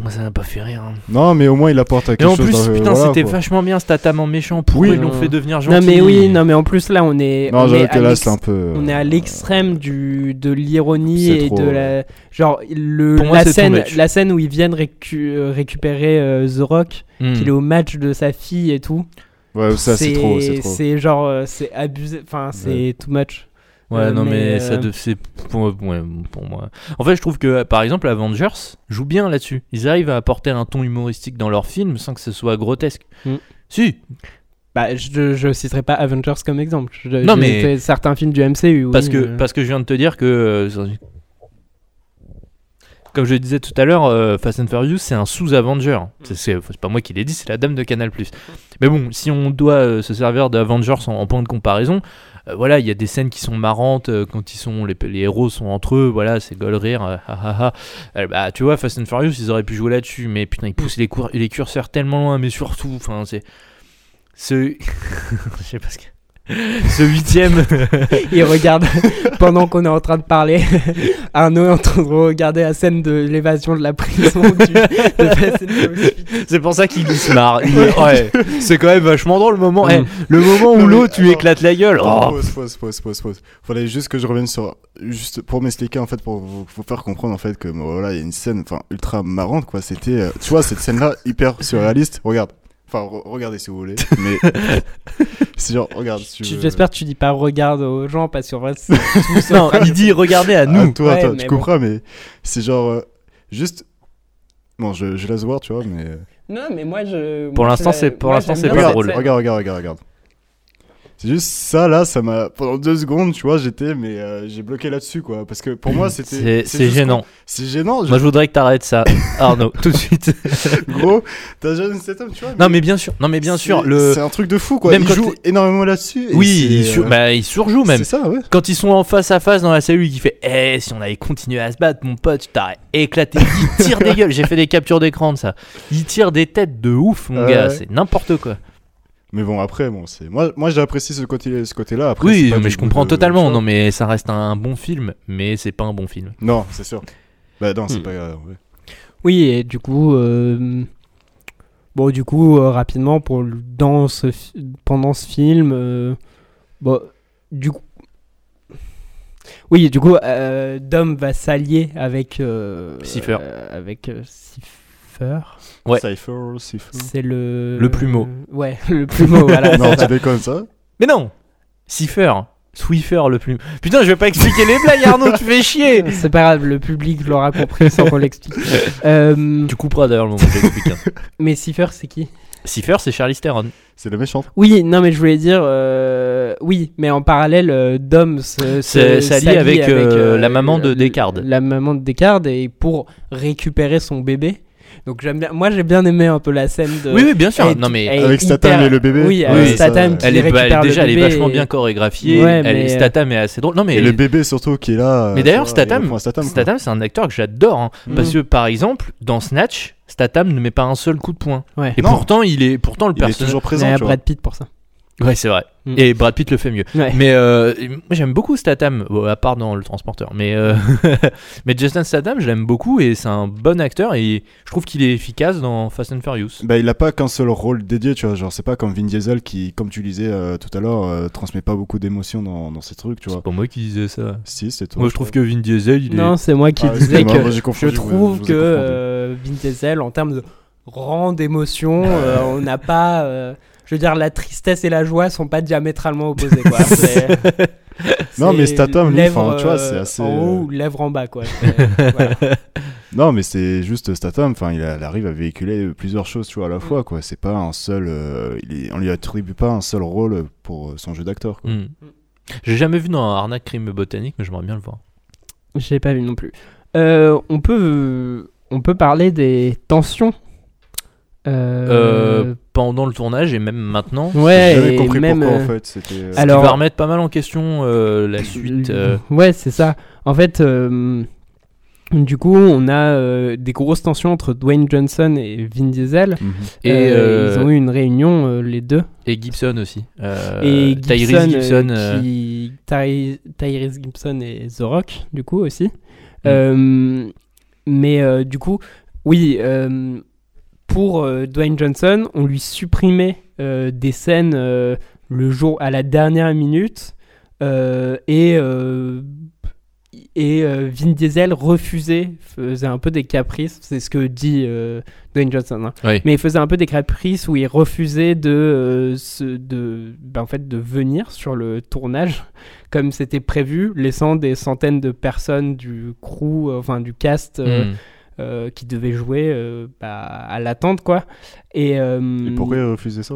Moi, ça m'a pas fait rire. hein. Non, mais au moins, il apporte quelque Et en chose. plus, dans- putain, voilà, c'était vachement bien Statham en méchant. Pourquoi Oui, ils l'ont fait devenir gentil non mais oui non mais en plus là on est Non, on est à là, l'ex- c'est un peu. on est à l'extrême du de l'ironie et trop, de la genre le Pour la scène la scène où ils viennent récu- euh, récupérer euh, The Rock Hmm. qu'il est au match de sa fille et tout Ouais, ça, c'est trop, c'est genre euh, c'est abusé enfin c'est too much Ouais, Euh, non, mais, mais, ça euh, de- c'est pour, ouais, pour moi. En fait, je trouve que par exemple, Avengers joue bien là-dessus. Ils arrivent à apporter un ton humoristique dans leurs films sans que ce soit grotesque. Mm. Si, bah je, je citerai pas Avengers comme exemple Je- Non, mais- certains films du MCU oui, parce que euh, parce que je viens de te dire que euh, comme je le disais tout à l'heure, euh, Fast and Furious c'est un sous-Avenger. C'est- C'est c'est pas moi qui l'ai dit, c'est la dame de Canal+. Mais bon, si on doit euh, se servir d'Avengers en, en point de comparaison, euh, voilà, il y a des scènes qui sont marrantes quand ils sont les, les héros sont entre eux, voilà, c'est goal rire. euh, ah, ah, ah. Euh, bah, tu vois, Fast and Furious, ils auraient pu jouer là-dessus, mais putain, ils poussent les, cour- les curseurs tellement loin, mais surtout, enfin, c'est ce, (laughs) je sais pas ce que. (laughs) Ce huitième, (laughs) il regarde (laughs) pendant qu'on est en train de parler Arnaud est en train de regarder la scène de l'évasion de la prison c'est pour ça qu'il se marre. Il- ouais, c'est quand même vachement drôle le moment. Eh, Mm. le moment où l'autre tu éclates la gueule. Oh. Pause, pause, pause, pause, pause. Fallait juste que je revienne sur, juste pour m'expliquer en fait, pour vous, vous faire comprendre en fait que voilà, il y a une scène, enfin, ultra marrante quoi. C'était, euh, tu vois, cette scène-là hyper surréaliste. Regarde, enfin, re- regardez si vous voulez, mais (laughs) c'est genre, regarde. Si. J'espère que tu dis pas regarde aux gens parce qu'en vrai c'est (laughs) tout sauf Non, il dit regardez à Ah, nous. toi, Ouais, toi, mais tu bon. comprends, mais c'est genre euh, juste. Bon, je, je laisse voir, tu vois, mais. euh, Non mais moi je Pour l'instant, c'est- pour l'instant, c'est pas drôle. Regarde, regarde, regarde, regarde. C'est juste ça là, ça m'a pendant deux secondes, tu vois, j'étais mais euh, j'ai bloqué là-dessus quoi, parce que pour moi c'était. C'est gênant. C'est gênant. Moi, je voudrais que t'arrêtes ça, (laughs) Arnaud, tout de suite. (laughs) Gros, t'as Jason Statham, tu vois. non, mais bien sûr, non, mais bien sûr, c'est- le. C'est un truc de fou quoi. Même il joue énormément là-dessus. et Oui, il, sur- euh, bah, il surjoue même. C'est ça, ouais. Quand ils sont en face à face dans la cellule, il fait Eh, si on avait continué à se battre, mon pote, je t'aurais éclaté. Il tire des (laughs) gueules. J'ai fait des captures d'écran de ça. Il tire des têtes de ouf, mon gars. C'est n'importe quoi. Mais bon, après, bon, c'est moi, moi j'ai apprécié ce côté, ce côté-là. Après, oui, mais je comprends de- totalement. Non, mais ça reste un bon film, mais c'est pas un bon film. Non, c'est sûr. Bah non, c'est Hmm. pas. euh, ouais. Oui, et du coup, euh, bon, du coup, euh, rapidement, pour dans ce, fi- pendant ce film, euh, bon, du coup. Oui, du coup, euh, Dom va s'allier avec. euh, Cipher. euh, avec euh, Cipher. Ouais. Cypher, Cypher. C'est le. Le plumeau. Ouais, (laughs) le plumeau, voilà. non, tu déconnes ça Mais non Cipher Swiffer le plus. Putain, je vais pas expliquer les blagues, Arnaud, tu fais chier (laughs) C'est pas grave, le public l'aura compris sans qu'on l'explique. Euh, Tu couperas d'ailleurs le moment où j'explique. Hein. mais Cipher, c'est qui? Cipher, c'est Charlie Theron. C'est le méchant. Oui, non, mais je voulais dire. euh, oui, mais en parallèle, euh, Dom s'allie avec, euh, la maman de Descartes. La maman de Descartes, et pour récupérer son bébé. Donc j'aime bien. Moi, j'ai bien aimé un peu la scène de. oui, oui, bien sûr. elle- non, mais Avec Statham hyper- et le bébé. Oui, avec Statham qui elle est, bah, récupère déjà, le elle est bébé vachement et- bien chorégraphiée. Ouais, elle, mais, euh, Statham est assez drôle. Non, mais Et le bébé surtout qui est là. Mais euh, d'ailleurs, va, il Statham, Statham. Statham, c'est un acteur que j'adore. hein. Mm. Parce que, par exemple, dans Snatch, Statham ne met pas un seul coup de poing. Ouais. Et Non. pourtant, il est, pourtant le Il est personnage. toujours Il y présent. a. Brad Pitt pour ça. Ouais, c'est vrai. Mm. Et Brad Pitt le fait mieux. Ouais. Mais euh, moi, j'aime beaucoup Statham, bon, à part dans le transporteur. Mais, euh, (laughs) mais Justin Statham, je l'aime beaucoup et c'est un bon acteur et je trouve qu'il est efficace dans Fast and Furious. Bah, il a pas qu'un seul rôle dédié, tu vois. Genre, c'est pas comme Vin Diesel qui, comme tu disais euh, tout à l'heure, euh, transmet pas beaucoup d'émotions dans, dans ses trucs, tu vois. C'est pas moi qui disais ça. Si, c'est toi. Moi, je trouve que Vin Diesel, il est. Non, c'est moi qui Ah, disais que moi, je trouve ouais, je vous que euh, Vin Diesel, en termes de rang d'émotion, euh, on n'a pas. Je veux dire, la tristesse et la joie sont pas diamétralement opposées. Quoi. (laughs) Non, mais Statham, lui, enfin, tu vois, c'est euh, assez, En haut euh, ou lèvres en bas, quoi. (laughs) Voilà. Non, mais c'est juste Statham. Enfin, il, arrive à véhiculer plusieurs choses, tu vois, à la fois, quoi. C'est pas un seul. euh, il est- on lui attribue pas un seul rôle pour son jeu d'acteur. quoi. Hmm. J'ai jamais vu dans un Arnaque Crime Botanique, mais j'aimerais bien le voir. Je l'ai pas vu non plus. Euh, on, peut, on peut parler des tensions. Euh, Euh, pendant le tournage et même maintenant. ouais, et compris même. pourquoi, euh, en fait. C'était. euh, Ce Alors- qui va remettre pas mal en question euh, la suite. euh, Ouais, c'est ça. En fait, euh, du coup, on a euh, des grosses tensions entre Dwayne Johnson et Vin Diesel. mhm. et, Euh, euh, Ils ont eu une réunion, euh, les deux. et Gibson aussi. Euh, et Gibson, Tyrese Gibson. euh, qui... Ty- Tyrese Gibson et The Rock, du coup, aussi. Mm. Euh, mais euh, du coup, oui, euh, pour euh, Dwayne Johnson, on lui supprimait euh, des scènes euh, le jour à la dernière minute et et Vin Diesel refusait, faisait un peu des caprices, c'est ce que dit Dwayne Johnson. hein. Oui. Mais il faisait un peu des caprices où il refusait de, se- de, ben, en fait, de venir sur le tournage comme c'était prévu, laissant des centaines de personnes du crew, enfin du cast hmm. Euh, qui devaient jouer euh, bah, à l'attente, quoi. Et, euh, Et pourquoi il refusait ça?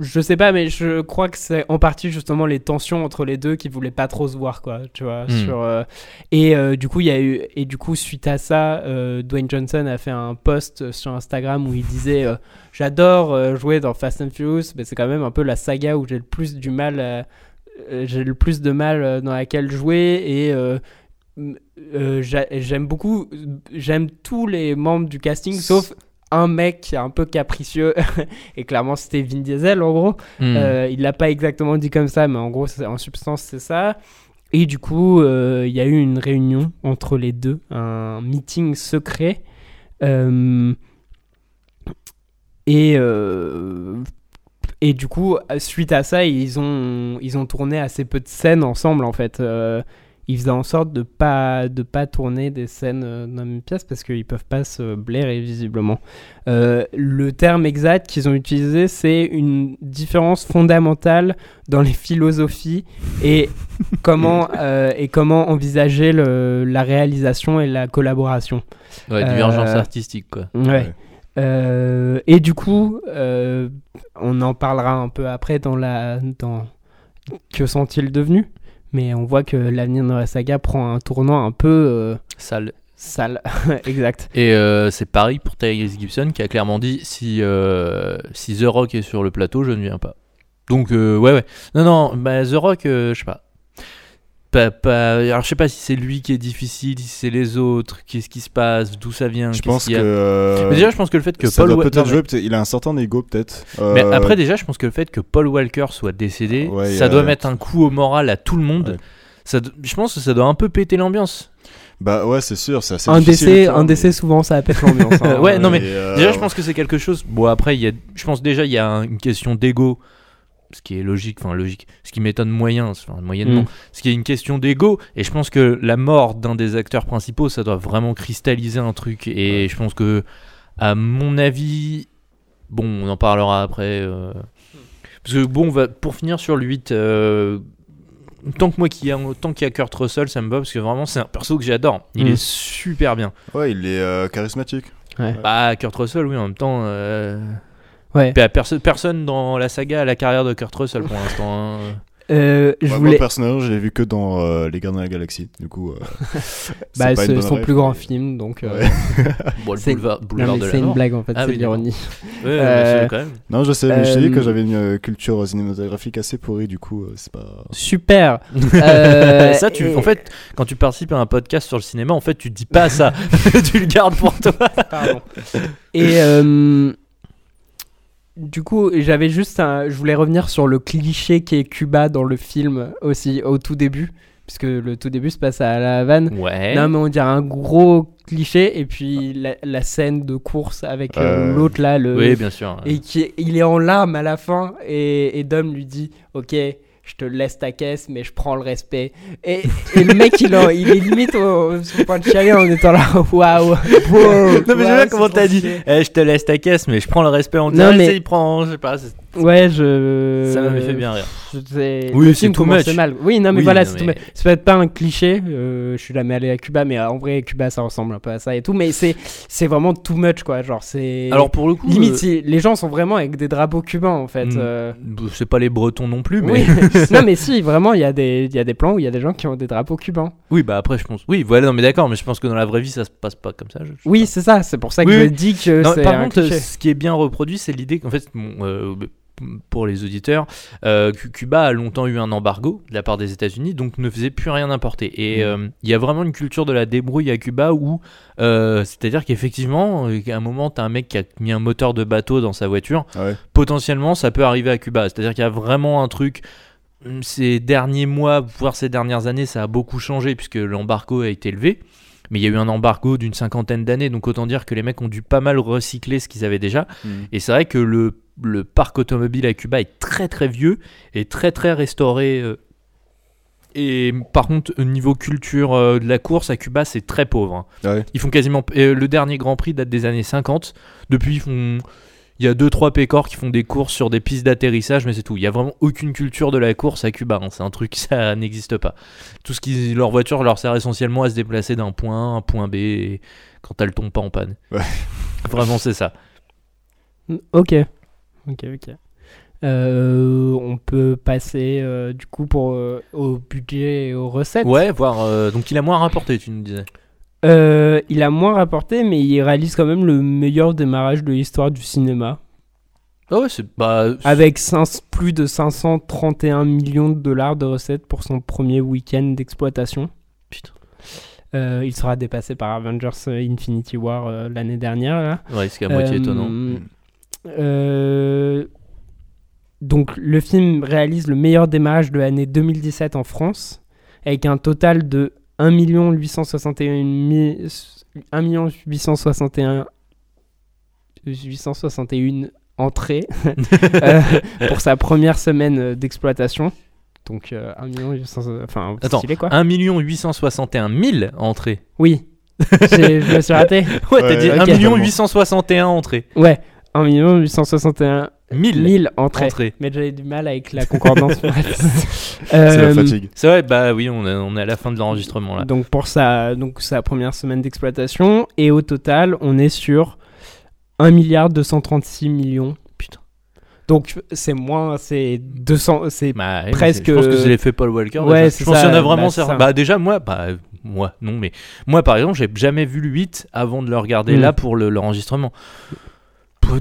Je sais pas, mais je crois que c'est en partie justement les tensions entre les deux qui voulaient pas trop se voir, quoi. Tu vois. Hmm. Sur, euh, et euh, du coup, il y a eu et du coup suite à ça, euh, Dwayne Johnson a fait un post sur Instagram où il disait euh, j'adore euh, jouer dans Fast and Furious, mais c'est quand même un peu la saga où j'ai le plus du mal, euh, j'ai le plus de mal dans laquelle jouer et euh, j'aime beaucoup, j'aime tous les membres du casting sauf un mec qui est un peu capricieux. (laughs) Et clairement c'était Vin Diesel en gros. Hmm. euh, il l'a pas exactement dit comme ça mais en gros en substance c'est ça. Et du coup euh, il y a eu une réunion entre les deux un meeting secret. Euh, et euh, et du coup suite à ça ils ont ils ont tourné assez peu de scènes ensemble en fait Ils faisaient en sorte de pas de pas tourner des scènes euh, dans la même pièce parce qu'ils peuvent pas se blairer visiblement. Euh, le terme exact qu'ils ont utilisé c'est une différence fondamentale dans les philosophies et (laughs) comment euh, et comment envisager le- la réalisation et la collaboration. Ouais, divergence euh, artistique, quoi. Ouais. Ouais. Euh, et du coup, euh, on en parlera un peu après dans la dans que sont-ils devenus? Mais on voit que l'avenir de la saga prend un tournant un peu euh, Sale. sale. (laughs) exact. Et euh, c'est pareil pour Tyrese Gibson qui a clairement dit si, euh, si The Rock est sur le plateau, je ne viens pas. Donc, euh, ouais, ouais. Non, non, bah, The Rock, euh, je sais pas. Pas, pas- Alors, je sais pas si c'est lui qui est difficile, si c'est les autres, qu'est-ce qui se passe, d'où ça vient. Je pense y que. a. euh, Mais déjà, je pense que le fait que ça Paul doit Wa- peut-être non, mais- jouer, peut-être- il a un certain ego peut-être. Mais Euh, après, déjà, je pense que le fait que Paul Walker soit décédé, Ouais, ça doit mettre un coup au moral à tout le monde. Ouais. Ça do- Je pense que ça doit un peu péter l'ambiance. Bah ouais, c'est sûr, c'est assez Un difficile, décès, un mais- décès souvent ça pète l'ambiance. hein. (laughs) Ouais, non, mais euh, Déjà, je pense que c'est quelque chose. Bon, après, il y a... je pense déjà il y a un- une question d'ego ce qui est logique, enfin logique, ce qui m'étonne moyen, enfin, moyennement, Mm. ce qui est une question d'ego. Et je pense que la mort d'un des acteurs principaux, ça doit vraiment cristalliser un truc. Et je pense que, à mon avis, bon, on en parlera après. euh, Parce que bon, on va, pour finir sur le 8, euh, tant que moi qui a, tant qu'il y a Kurt Russell, ça me va parce que vraiment c'est un perso que j'adore. Il Mm. est super bien. Ouais, il est euh, charismatique. Ouais. Bah Kurt Russell, oui, en même temps. Ouais. bah, perso- personne dans la saga a la carrière de Kurt Russell pour l'instant. hein. Euh, je Ouais, Moi, voulais. personnellement, je l'ai vu que dans euh, Les Gardiens de la Galaxie. Du coup, euh, (laughs) c'est Bah, c'est son plus grand mais- film, donc. euh, Ouais. (laughs) Bon, le C'est- une mort. blague en fait, Ah c'est oui, l'ironie. Euh. Non, je sais, mais je t'ai dit que j'avais une culture cinématographique assez pourrie, du coup, euh, c'est pas. Super. (laughs) Euh, ça, tu, et- en fait, quand tu participes à un podcast sur le cinéma, en fait, tu dis pas ça. tu le gardes pour toi. Pardon. Et euh, du coup, j'avais juste un, je voulais revenir sur le cliché qui est Cuba dans le film aussi au tout début, puisque le tout début se passe à La Havane. Ouais. Non, mais on dirait un gros cliché, et puis la, la scène de course avec euh, Euh, l'autre là, le, Oui, bien sûr. et qui est- il est en larmes à la fin, et, et Dom lui dit, ok. Je te laisse ta caisse, mais je prends le respect. Et, et le mec, il, en- il est limite au, au point de chialer en étant là. (laughs) Waouh! non, mais j'aime bien Ouais, comment t'as dit. Eh, je te laisse ta caisse, mais je prends le respect en Non, direct. mais- Il prend, je sais pas. Ouais, je. Ça m'avait fait bien rire. Oui, c'est commençait much. mal. Oui, non, mais Oui, voilà, non, c'est mais- tout peut-être pas un cliché. euh, je suis jamais allé à Cuba, mais en vrai, Cuba, ça ressemble un peu à ça et tout. Mais c'est vraiment too much, quoi. Genre, c'est. Alors, pour le coup. limite, euh, les gens sont vraiment avec des drapeaux cubains, en fait. Mm. euh. C'est pas les Bretons non plus, mais. Oui. (laughs) (laughs) non, mais si, vraiment, il y, a des- y a des plans où il y a des gens qui ont des drapeaux cubains. Oui, bah après, je pense. Oui, voilà, non, mais d'accord, mais je pense que dans la vraie vie, ça se passe pas comme ça. je- Oui, c'est ça. C'est pour ça que Oui, je dis que Non, c'est par un contre, cliché. ce qui est bien reproduit, c'est l'idée qu'en fait, bon, euh, pour les auditeurs, euh, Cu- Cuba a longtemps eu un embargo de la part des États-Unis, donc ne faisait plus rien importer. Et Mhm. euh, il y a vraiment une culture de la débrouille à Cuba où, euh, c'est-à-dire qu'effectivement, à un moment, t'as un mec qui a mis un moteur de bateau dans sa voiture, Ah ouais. potentiellement, ça peut arriver à Cuba. C'est-à-dire qu'il y a vraiment un truc. hum, Ces derniers mois, voire ces dernières années, ça a beaucoup changé puisque l'embargo a été levé. Mais il y a eu un embargo d'une cinquantaine d'années, donc autant dire que les mecs ont dû pas mal recycler ce qu'ils avaient déjà. Mm. Et c'est vrai que le, le parc automobile à Cuba est très très vieux et très très restauré. euh. Et par contre, au niveau culture euh, de la course à Cuba, c'est très pauvre. hein. Ah ouais. Ils font quasiment. euh, le dernier Grand Prix date des années 50. Depuis, ils font. Il y a 2-3 pécores qui font des courses sur des pistes d'atterrissage, mais c'est tout. Il y a vraiment aucune culture de la course à Cuba. hein. C'est un truc, (laughs) ça n'existe pas. Tout ce qui. Leur voiture leur sert essentiellement à se déplacer d'un point A à un point B et quand elle tombe pas en panne. Ouais. Vraiment, c'est ça. Ok. Ok, ok. Euh, on peut passer euh, du coup pour, euh, au budget et aux recettes. Ouais, voir. donc il a moins rapporté, tu nous disais. Il a moins rapporté, mais il réalise quand même le meilleur démarrage de l'histoire du cinéma. Ah ouais, c'est. Bah, Avec plus de 531 millions de dollars de recettes pour son premier week-end d'exploitation. Putain. Euh, il sera dépassé par Avengers Infinity War euh, l'année dernière. Là. Ouais, c'est à moitié Euh, étonnant. Euh, donc le film réalise le meilleur démarrage de l'année 2017 en France, avec un total de 1 861 mi- 1 861 861 entrées (laughs) euh, pour sa première semaine euh, d'exploitation. Donc euh, 1 800 enfin Attends, stylé quoi. 1 861 000 entrées. Oui. (laughs) J'ai- je me suis raté. Ouais, t'as Ouais, dit ok. 1 861 entrées. Ouais. 1 861 1000 1000 entrées. entrées. Mais j'avais du mal avec la concordance. (laughs) C'est Euh, la fatigue. C'est vrai, bah oui, on est, on est à la fin de l'enregistrement là. Donc pour sa, donc sa première semaine d'exploitation. Et au total, on est sur 1 milliard 236 millions. Putain. Donc c'est moins, c'est 200, c'est Bah, Presque- Je pense que c'est l'effet Paul Walker. Ouais, je pense qu'il y en a vraiment. bah, ça. Bah, déjà, moi, bah, moi, non, mais moi, par exemple, j'ai jamais vu le 8 avant de le regarder Mm. là pour le- l'enregistrement.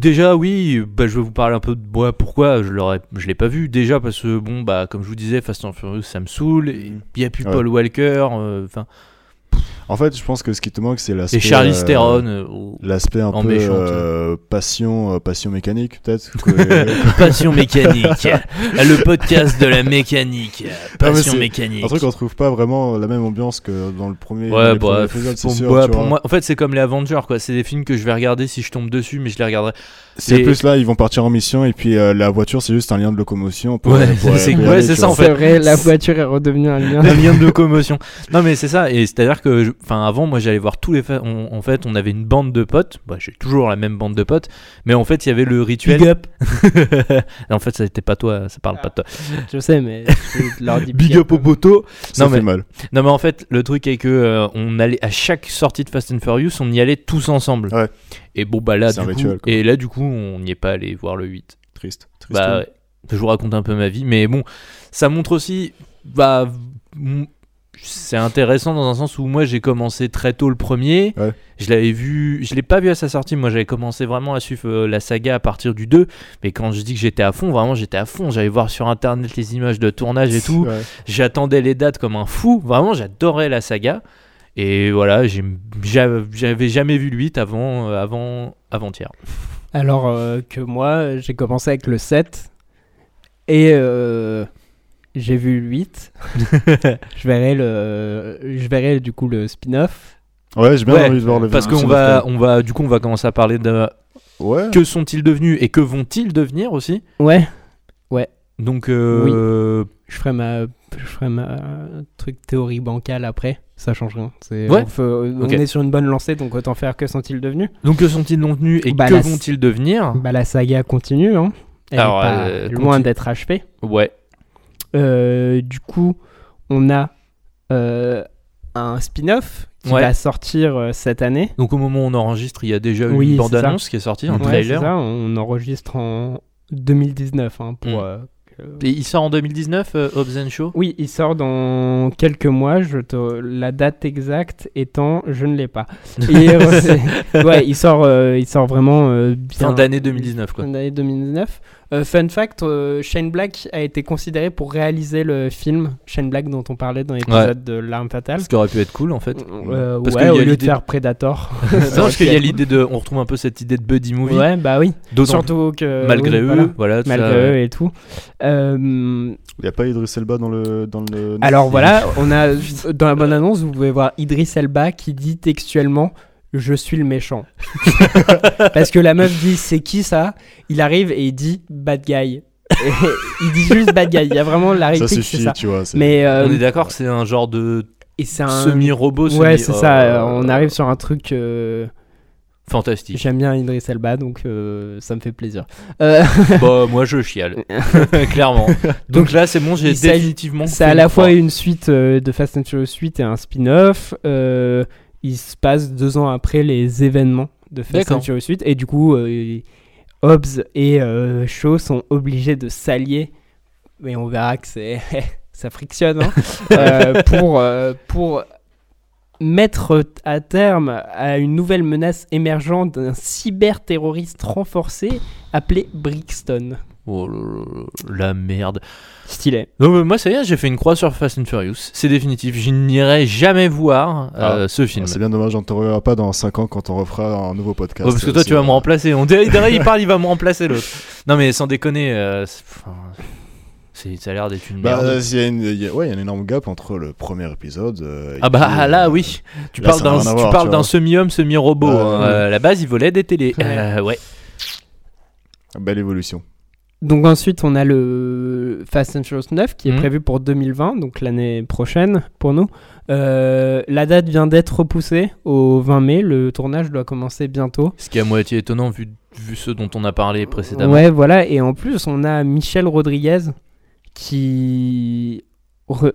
Déjà, oui, bah, je vais vous parler un peu de moi. Pourquoi je l'aurais, je l'ai pas vu Déjà parce que bon, bah, comme je vous disais, Fast and Furious, ça me saoule. Il y a plus Ouais. Paul Walker. euh, Enfin, En fait, je pense que ce qui te manque, c'est l'aspect. Et Charlize euh, Theron. euh, ou- L'aspect un en peu méchante. euh, passion, euh, passion mécanique, peut-être. (laughs) que- (laughs) Passion mécanique. (laughs) le podcast de la mécanique. Passion c'est mécanique. un truc qu'on trouve pas vraiment la même ambiance que dans le premier, Ouais, bah, c'est pour, sûr. pour moi, en fait, c'est comme les Avengers, quoi. C'est des films que je vais regarder si je tombe dessus, mais je les regarderai. C'est Et- plus là, ils vont partir en mission et puis euh, la voiture, c'est juste un lien de locomotion. Pour, Ouais, pour- c'est- pour y ouais, aller, c'est tu ça, en fait. C'est vrai, la voiture est redevenue un lien. un lien de locomotion. Non mais c'est ça et c'est-à-dire que je- enfin avant moi j'allais voir tous les fa- on- en fait on avait une bande de potes, bah, j'ai toujours la même bande de potes mais en fait il y avait le rituel Big up. (laughs) en fait ça n'était pas toi, ça parle pas de toi. Je sais, mais je leur dis Big up au poteau. Ça Non, fait mais- mal. Non mais en fait le truc est que euh, on allait à chaque sortie de Fast and Furious, on y allait tous ensemble. Ouais. Et bon bah là C'est du un coup rituel, et là du coup on n'y est pas allé voir le 8. Triste. Triste. Bah ouais. je vous raconte un peu ma vie, mais bon, ça montre aussi, bah, c'est intéressant dans un sens où moi j'ai commencé très tôt le premier. Ouais. Je l'avais vu, je l'ai pas vu à sa sortie. Moi j'avais commencé vraiment à suivre euh, la saga à partir du 2. Mais quand je dis que j'étais à fond, vraiment j'étais à fond. J'allais voir sur internet les images de tournage et tout. Ouais. J'attendais les dates comme un fou. Vraiment j'adorais la saga. Et voilà, j'ai- j'avais jamais vu le 8 avant, euh, avant, avant-hier. Alors euh, que moi, j'ai commencé avec le 7 et euh, j'ai vu le (laughs) 8. je verrai le, je verrai du coup le spin-off. Ouais, j'ai bien Ouais, envie de voir le Parce qu'on va, on va, du coup, on va commencer à parler de Ouais. que sont-ils devenus et que vont-ils devenir aussi. Ouais, Donc, euh, je ferai ma, je ferai ma truc théorie bancale après. Ça change rien. C'est, Ouais. on, fait- on Ok. est sur une bonne lancée, donc autant faire que sont-ils devenus donc que sont-ils devenus et Bah, que la- vont-ils devenir? Bah la saga continue. Hein. Elle Alors, est pas euh, loin continue. d'être achevée. Ouais. Euh, du coup, on a euh, un spin-off qui Ouais. va sortir euh, cette année. Donc au moment où on enregistre, il y a déjà Oui, une bande-annonce qui est sortie, un Ouais, trailer. ça, on enregistre en 2019 hein, pour. Mm. euh, que- Et il sort en 2019, euh, Hobbs and Shaw? Oui, il sort dans quelques mois. Je te... La date exacte étant, je ne l'ai pas. (laughs) Et, ouais, il sort, il sort vraiment bien. Fin d'année 2019, quoi. Fin d'année 2019. Euh, fun fact, euh, Shane Black a été considéré pour réaliser le film Shane Black dont on parlait dans l'épisode de L'arme fatale. Ce qui aurait pu être cool, en fait. Euh, Parce ouais, au lieu de faire Predator. (laughs) non, parce qu'il y a l'idée de... On retrouve un peu cette idée de buddy movie. Ouais, bah oui. D'autant Surtout que. malgré oui, eux, voilà. voilà. tout Malgré ça, eux ouais. et tout. Euh, Il n'y a pas Idris Elba dans le. Dans le... alors voilà, (laughs) on a dans la bonne annonce, vous pouvez voir Idris Elba qui dit textuellement je suis le méchant. (laughs) Parce que la meuf dit c'est qui ça? Il arrive et il dit bad guy. Et (laughs) il dit juste bad guy. Il y a vraiment la Ça réplique, c'est suffit, ça. tu vois. c'est- Mais euh, On est d'accord que c'est un genre de et c'est un semi-robot, semi... Ouais, c'est ça. euh, euh, On arrive sur un truc. euh, Fantastique. J'aime bien Idris Elba, donc euh, ça me fait plaisir. Euh, (laughs) bah, moi je chiale. Clairement. Donc là, c'est bon, j'ai définitivement. C'est fait à la fois une suite euh, de Fast and Furious 8 et un spin-off. Il se passe deux ans après les événements de Fast and Furious 8 et du coup, euh, Hobbs et euh, Shaw sont obligés de s'allier. Mais on verra que c'est (laughs) ça frictionne hein, (laughs) euh, pour euh, pour mettre à terme à une nouvelle menace émergente d'un cyberterroriste renforcé appelé Brixton. Oh là là, la merde. Stylé. Donc euh, moi ça y est, j'ai fait une croix sur Fast and Furious. C'est définitif. Je n'irai jamais voir euh, Ah. ce film. C'est bien dommage, on ne te reverra pas dans 5 ans quand on refera un nouveau podcast. Oh, parce que toi C'est- tu vas me remplacer. On dirait, dirait, il (laughs) parle, il va me remplacer l'autre. Non mais sans déconner, euh, ça a l'air d'être une Bah, merde. euh, il y a une- il y a- ouais, il y a un énorme gap entre le premier épisode. euh, et Ah bah puis, euh, là oui, tu là, parles d'un semi-homme, semi-robot. Hein. Euh, à la base, il volait des télés. Ouais. Euh, ouais. Belle évolution. Donc ensuite, on a le Fast and Furious 9 qui est Mhm. prévu pour 2020, donc l'année prochaine pour nous. Euh, la date vient d'être repoussée au 20 mai. Le tournage doit commencer bientôt. Ce qui est à moitié étonnant vu, vu ceux dont on a parlé précédemment. Ouais, voilà. Et en plus, on a Michelle Rodriguez qui re-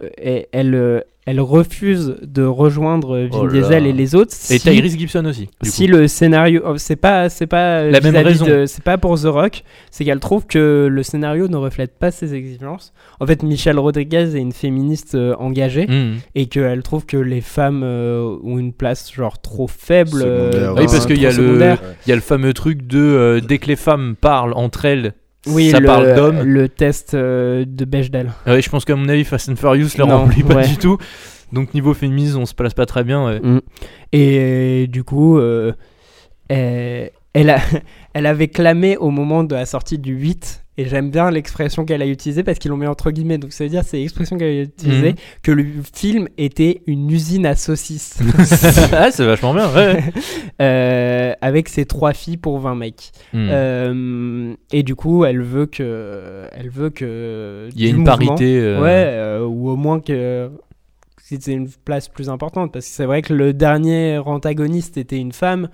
elle, elle refuse de rejoindre Vin Oh Diesel et les autres. Et Tyrese Gibson aussi. si coup. le scénario oh, c'est pas c'est pas La même raison. c'est pas pour The Rock c'est qu'elle trouve que le scénario ne reflète pas ses exigences en fait Michelle Rodriguez est une féministe euh, engagée Mhm. et qu'elle trouve que les femmes euh, ont une place genre trop faible euh, Oui, parce qu'il y a le, il y a le fameux truc de euh, dès que les femmes parlent entre elles, oui ça le, parle d'hommes. le test euh, de Bechdel Ouais, je pense qu'à mon avis, Fast and Furious le Non, remplit pas ouais. du tout. Donc niveau féminisme, on se place pas très bien. ouais. Mm. Et du coup, euh, elle, elle a, (laughs) elle avait clamé au moment de la sortie du 8, et j'aime bien l'expression qu'elle a utilisée parce qu'ils l'ont mis entre guillemets, donc ça veut dire c'est l'expression qu'elle a utilisée, Mhm. que le film était une usine à saucisses. (laughs) ah, c'est vachement bien. Ouais. (laughs) Euh, avec ses trois filles pour 20 mecs. Hmm. Euh, et du coup, elle veut que, elle veut que Il y a du une parité. euh, Ouais, ou au moins que c'était une place plus importante. Parce que c'est vrai que le dernier antagoniste était une femme,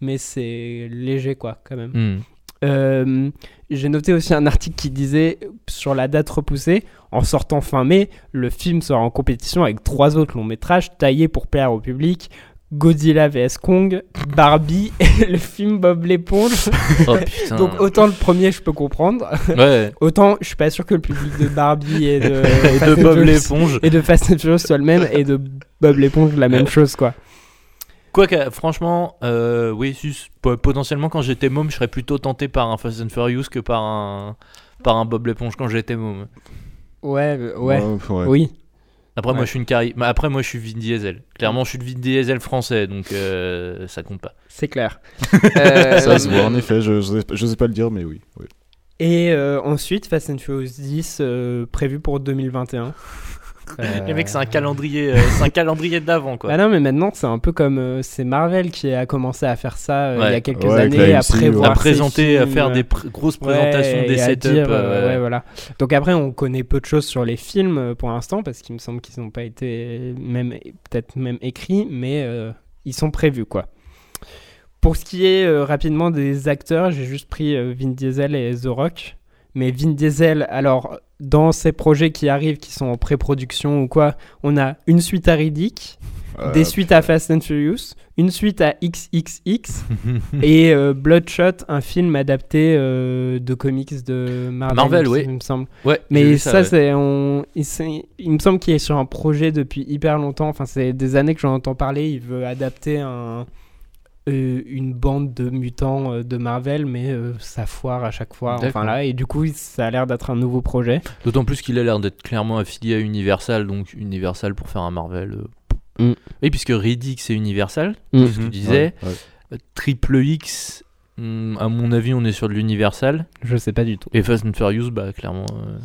mais c'est léger, quoi, quand même. hmm. Euh, J'ai noté aussi un article qui disait sur la date repoussée, en sortant fin mai, le film sera en compétition avec trois autres longs métrages taillés pour plaire au public. Godzilla vs Kong, Barbie (laughs) et le film Bob l'éponge. (laughs) Oh. Donc autant le premier je peux comprendre, Ouais. (laughs) autant je suis pas sûr que le public de Barbie et de, Et Bob Furious- l'éponge. et de Fast and Furious soit le même et de Bob l'éponge la même chose quoi. Quoique, franchement, euh, oui, potentiellement quand j'étais môme, je serais plutôt tenté par un Fast and Furious que par un, par un Bob l'éponge quand j'étais môme. Ouais, ouais, ouais. oui. Après, moi, je suis une cari... Après, moi, je suis Vin Diesel. Clairement, je suis le Vin Diesel français, donc euh, ça compte pas. C'est clair. (laughs) Euh, Ça se voit, en effet, je je sais- je sais pas le dire, mais oui. oui. Et euh, ensuite, Fast and Furious 10 euh, prévu pour 2021. Les mecs, c'est un calendrier, euh, c'est un calendrier d'avant, quoi. Bah non, mais maintenant, c'est un peu comme. euh, c'est Marvel qui a commencé à faire ça euh, il y a quelques années, à prévoir à présenter, à faire euh, des pr- grosses ouais, présentations, des setups. dire, euh, euh, ouais. ouais, voilà. Donc après, on connaît peu de choses sur les films euh, pour l'instant, parce qu'il me semble qu'ils n'ont pas été même peut-être même écrits, mais euh, ils sont prévus, quoi. Pour ce qui est euh, rapidement des acteurs, j'ai juste pris euh, Vin Diesel et The Rock. Mais Vin Diesel, alors, dans ces projets qui arrivent, qui sont en pré-production ou quoi, on a une suite à Riddick, Euh, des suites à Fast and Furious, une suite à XXX (laughs) et euh, Bloodshot, un film adapté euh, de comics de Marvel, Marvel, il oui. me semble. Ouais, Mais ça, ouais. c'est, on, il, il me semble qu'il est sur un projet depuis hyper longtemps. Enfin, c'est des années que j'en entends parler. Il veut adapter un, une bande de mutants euh, de Marvel, mais euh, ça foire à chaque fois. Enfin là, et du coup, ça a l'air d'être un nouveau projet. D'autant plus qu'il a l'air d'être clairement affilié à Universal, donc Universal pour faire un Marvel. euh, Mm. Oui, puisque Riddick c'est Universal, Mm. c'est ce que tu ouais, disais. ouais. Euh, Triple X, hmm, à mon avis, on est sur de l'Universal. Je sais pas du tout. Et Fast and Furious, bah clairement. euh,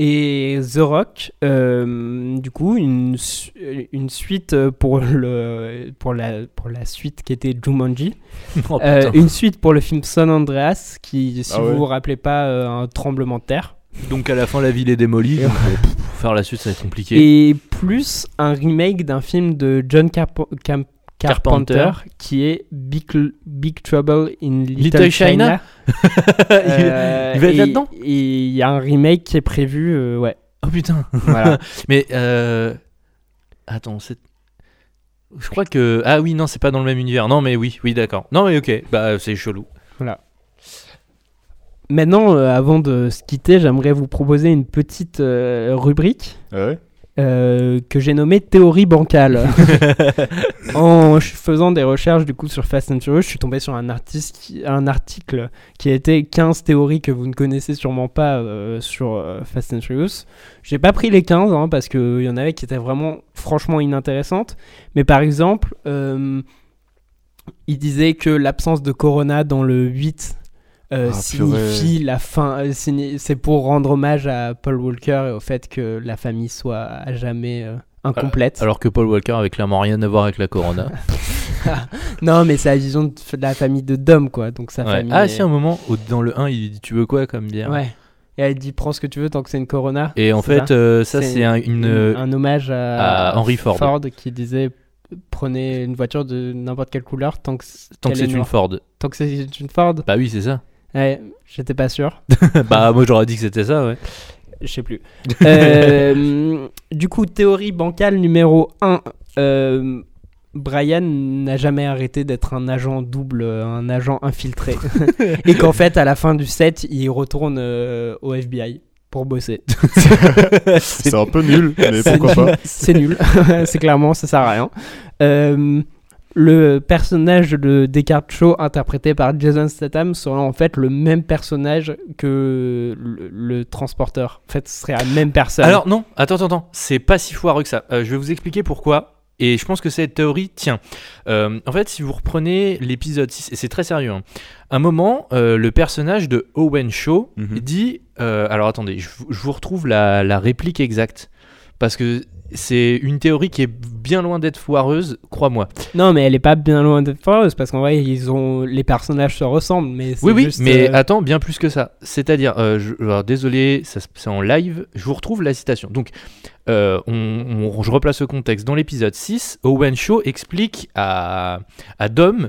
Et The Rock, euh, du coup, une, une suite pour, le, pour, la, pour la suite qui était Jumanji. (laughs) oh, Euh, une suite pour le film San Andreas, qui, si Ah vous ouais. vous rappelez pas, euh, un tremblement de terre. Donc à la fin, la ville est démolie. donc, euh, pour faire la suite, ça va être compliqué. Et plus un remake d'un film de John Carpo- Cam- Carpenter, Carpenter. qui est Big, Big Trouble in Little, Little China. (laughs) Euh, il va être là-dedans Et il y a un remake qui est prévu, euh, ouais. Oh putain. Voilà. (laughs) Mais euh... attends, c'est. Je crois que ah oui non c'est pas dans le même univers non mais oui oui d'accord non mais ok bah c'est chelou Maintenant, euh, avant de se quitter, j'aimerais vous proposer une petite euh, rubrique Ah ouais? Euh, que j'ai nommée théorie bancale. (laughs) en faisant des recherches du coup sur Fast and Furious, je suis tombé sur un, artiste qui- un article qui était 15 théories que vous ne connaissez sûrement pas euh, sur euh, Fast and Furious. J'ai pas pris les 15 hein, parce qu'il y en avait qui étaient vraiment franchement inintéressantes. Mais par exemple, il disait que l'absence de Corona dans le 8 euh, Ah, signifie la fin. euh, C'est pour rendre hommage à Paul Walker et au fait que la famille soit à jamais euh, incomplète. alors que Paul Walker avait clairement rien à voir avec la Corona (laughs) Non, mais c'est la vision de, la famille de Dom, quoi. Donc sa Ouais. famille. ah est- si un moment au- dans le 1 il dit tu veux quoi comme bière Ouais. Et elle dit prends ce que tu veux tant que c'est une Corona. et en fait ça ça C'est un, une un hommage à, à Henry Ford. qui disait prenez une voiture de n'importe quelle couleur tant que c'est est une. Ford tant que c'est une Ford. bah oui c'est ça Ouais, j'étais pas sûr. (laughs) bah moi j'aurais dit que c'était ça ouais Je sais plus. Euh, du coup, théorie bancale numéro 1. Brian n'a jamais arrêté d'être un agent double, euh, un agent infiltré. (laughs) Et qu'en fait, à la fin du set, il retourne euh, au FBI pour bosser. C'est un peu nul, mais C'est pourquoi nul. pas C'est nul. (laughs) c'est clairement, ça sert à rien. Euh, le personnage de Descartes Shaw interprété par Jason Statham serait en fait le même personnage que le, le transporteur. En fait, ce serait la même personne. Alors non, attends, attends, attends, c'est pas si foireux que ça. Euh, je vais vous expliquer pourquoi. Et je pense que cette théorie tient. Euh, en fait, si vous reprenez l'épisode 6, et c'est très sérieux, hein, un moment, euh, le personnage de Owen Shaw Mhm. dit... euh, alors attendez, je, vous- je vous retrouve la, la réplique exacte. Parce que c'est une théorie qui est bien loin d'être foireuse, crois-moi. Non, mais elle est pas bien loin d'être foireuse parce qu'en vrai, ils ont les personnages se ressemblent, mais Oui, oui, juste, mais euh, attends, bien plus que ça. C'est-à-dire, euh, je- alors, désolé, ça c'est en live, je vous retrouve la citation. Donc, euh, on, on- je replace le contexte. Dans l'épisode 6, Owen Shaw explique à, à Dom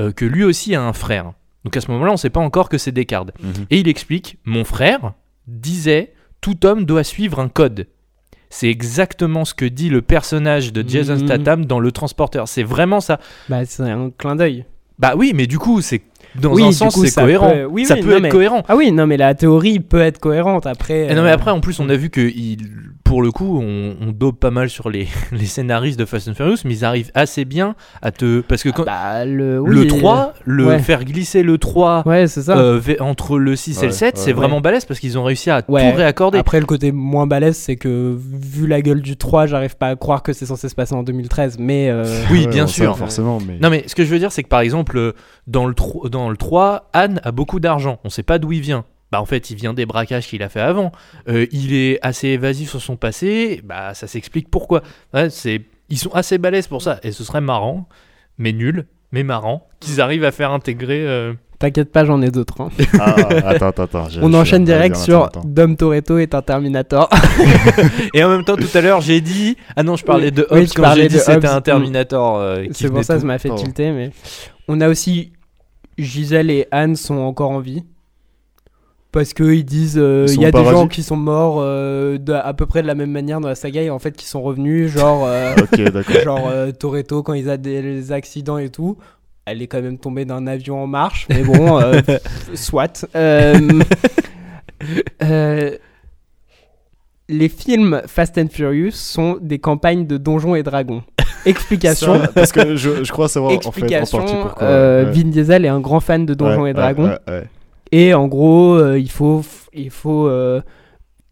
euh, que lui aussi a un frère. Donc à ce moment-là, on ne sait pas encore que c'est Descartes. Mhm. Et il explique, mon frère disait, tout homme doit suivre un code. C'est exactement ce que dit le personnage de Jason Mhm. Statham dans Le Transporteur. C'est vraiment ça. bah, c'est un clin d'œil. Bah oui, mais du coup, c'est dans Oui, un sens, c'est ça cohérent. peut- oui, ça oui, peut être mais- cohérent. Ah oui, non, mais la théorie peut être cohérente après. Et non, mais euh, après, en plus, on a vu que il, pour le coup, on, on dope pas mal sur les, (laughs) les scénaristes de Fast and Furious, mais ils arrivent assez bien à te. Parce que quand, bah, le, le oui, 3, le ouais. faire glisser le 3 Ouais, c'est ça. euh, entre le 6 et le Ouais, 7, ouais, c'est ouais. vraiment balèze parce qu'ils ont réussi à Ouais. tout réaccorder. Après, le côté moins balèze, c'est que vu la gueule du 3, j'arrive pas à croire que c'est censé se passer en 2013, mais. euh, Oui, Ouais, bien sûr. forcément, mais. Non, mais ce que je veux dire, c'est que par exemple, euh, dans le, tro- dans le 3, Anne a beaucoup d'argent. On sait pas d'où il vient. Bah, en fait, il vient des braquages qu'il a fait avant. Euh, il est assez évasif sur son passé. Bah, ça s'explique pourquoi. Ouais, c'est... Ils sont assez balèzes pour ça. Et ce serait marrant, mais nul, mais marrant, qu'ils arrivent à faire intégrer. euh, T'inquiète pas, j'en ai d'autres. hein. Ah, (laughs) attends, attends, On enchaîne direct sur attends. Dom Toretto est un Terminator. (laughs) (laughs) Et en même temps, tout à l'heure, j'ai dit. Ah non, je parlais Oui, de oui, Hobbs tu quand j'ai dit c'était un Terminator. euh, c'est pour ça que ça m'a fait Pardon. tilter, mais. On a aussi Gisèle et Anne sont encore en vie. Parce qu'ils disent, euh, Ils il y a des gens qui sont morts euh, de- à peu près de la même manière dans la saga et en fait qui sont revenus, genre, euh, (laughs) Ok, d'accord. genre euh, Toretto quand il a des accidents et tout. Elle est quand même tombée d'un avion en marche, mais bon, euh, (laughs) soit. Euh, (laughs) euh, les films Fast and Furious sont des campagnes de donjons et dragons. (laughs) Explication. Ça, parce que je, je crois savoir en fait en Explication. pourquoi. euh, ouais. Vin Diesel est un grand fan de Donjons Ouais, et Dragons. ouais. Et en gros, euh, il faut, il faut euh,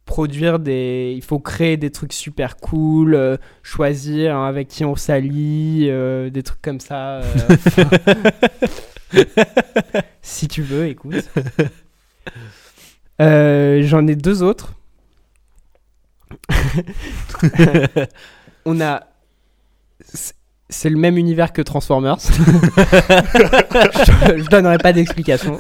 produire des. Il faut créer des trucs super cool, euh, choisir hein, avec qui on s'allie, des trucs comme ça. (laughs) si tu veux, écoute. J'en ai deux autres. On a. c'est- le même univers que Transformers. (laughs) je, je donnerai pas d'explication.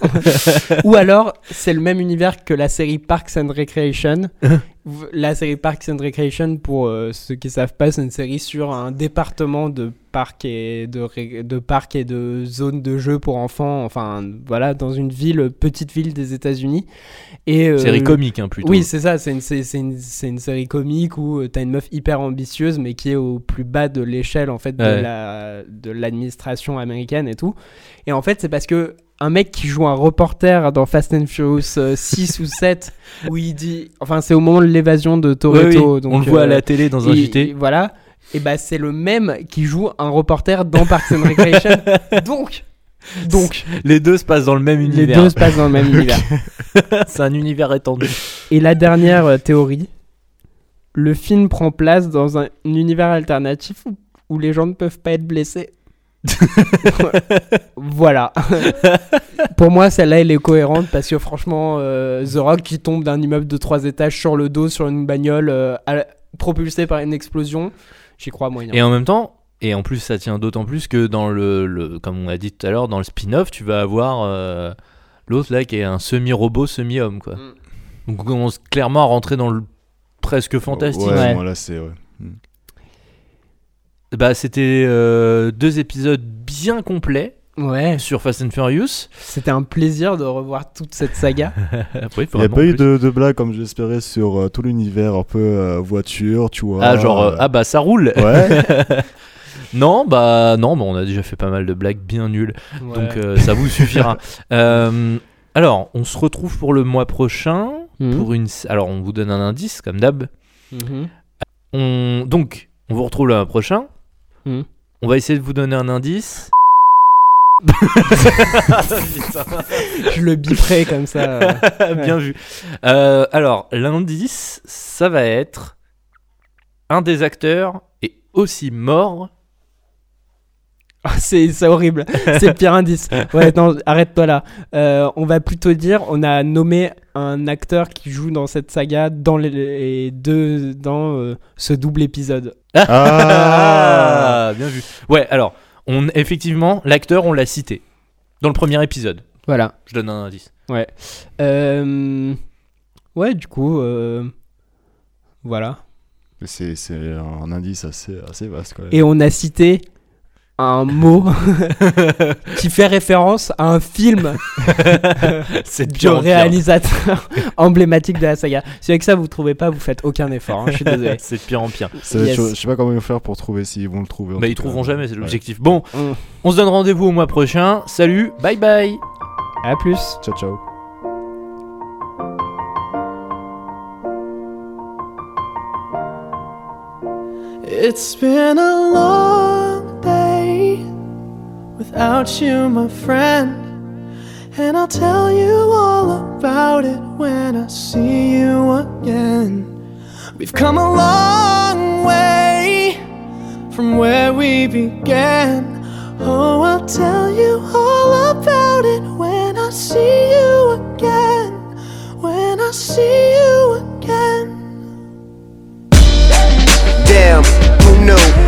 Ou alors, c'est le même univers que la série Parks and Recreation. (laughs) La série Parks and Recreation, pour euh, ceux qui savent pas, c'est une série sur un département de parcs et de, ré- de parcs et de zones de jeux pour enfants. Enfin, voilà, dans une ville, petite ville des États-Unis. Et euh, Série comique, hein, plutôt. oui, c'est ça, c'est une, c'est, c'est une, c'est une série comique où euh, t'as une meuf hyper ambitieuse mais qui est au plus bas de l'échelle en fait de, Ouais. la, de l'administration américaine et tout. Et en fait, c'est parce que un mec qui joue un reporter dans Fast and Furious euh, 6 ou 7 (laughs) où il dit enfin c'est au moment de l'évasion de Toretto oui, donc on le voit à euh, la télé dans un JT. il- voilà. Et bah c'est le même qui joue un reporter dans Parks and Recreation. (laughs) donc donc Les deux se passent dans le même les univers. deux se passent dans le même (laughs) univers. c'est un univers étendu. Et la dernière euh, théorie, le film prend place dans un, univers alternatif où les gens ne peuvent pas être blessés. (laughs) voilà. Pour moi, celle-là, elle est cohérente parce que franchement, euh, The Rock qui tombe d'un immeuble de 3 étages sur le dos sur une bagnole euh, à propulsée par une explosion, j'y crois moyen. Et en même temps, et en plus, ça tient d'autant plus que dans le, le- comme on a dit tout à l'heure, dans le spin-off, tu vas avoir euh, l'autre là qui est un semi-robot, semi-homme, quoi. Mm. Donc on commence clairement à rentrer dans le presque fantastique. Ouais, Ouais. bon, là, c'est. ouais. Bah, c'était euh, deux épisodes bien complets Ouais, sur Fast and Furious. c'était un plaisir de revoir toute cette saga. (laughs) Il n'y a pas eu de, de blague comme j'espérais sur euh, tout l'univers un peu euh, voiture, tu vois. Ah, genre, euh, ah bah ça roule. Ouais. (laughs) non, bah non, bah, on a déjà fait pas mal de blagues bien nulles. Donc euh, ça vous suffira. (laughs) Euh, alors, on se retrouve pour le mois prochain. Mhm. Pour une... Alors, on vous donne un indice, comme d'hab. Mhm. On... Donc, on vous retrouve le mois prochain. Mhm. On va essayer de vous donner un indice. (laughs) Je le biperai comme ça. euh. (laughs) Bien vu. Euh, alors, l'indice, ça va être un des acteurs est aussi mort. (laughs) Ah, c'est c'est horrible. C'est le pire indice. Ouais, non, arrête-toi là. Euh, on va plutôt dire, on a nommé un acteur qui joue dans cette saga dans les, les deux dans euh, ce double épisode. Ah (laughs) Bien vu. Ouais, alors, on, effectivement, l'acteur, on l'a cité dans le premier épisode. Voilà. Je donne un indice. Euh, ouais, du coup, euh, voilà. Mais C'est c'est un indice assez, assez vaste quand même. Et on a cité un mot (laughs) qui fait référence à un film (laughs) du réalisateur (laughs) emblématique de la saga. Si avec ça vous trouvez pas, vous faites aucun effort. hein, je suis désolé. C'est de pire en pire. Yes. chaud. Je sais pas comment ils vont faire pour trouver s'ils vont le trouver. en Bah, ils cas. trouveront jamais, c'est Ouais. l'objectif. Bon, Mm. on se donne rendez-vous au mois prochain. Salut, bye bye. À plus. Ciao, ciao. It's been a long without you, my friend. And I'll tell you all about it when I see you again. We've come a long way from where we began. Oh, I'll tell you all about it when I see you again. When I see you again. Damn, who knew?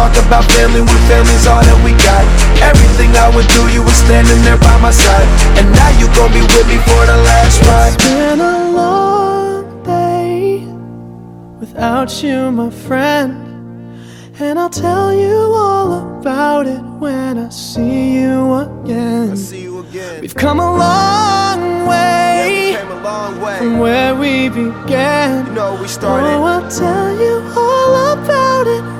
Talk about family when family's all that we got? Everything I would do, you were standing there by my side. And now you gon' be with me for the last ride. It's been a long day without you, my friend. And I'll tell you all about it when I see you again. See you again. We've come a long way came a long way. from where we began. You know, we Oh. I'll tell you all about it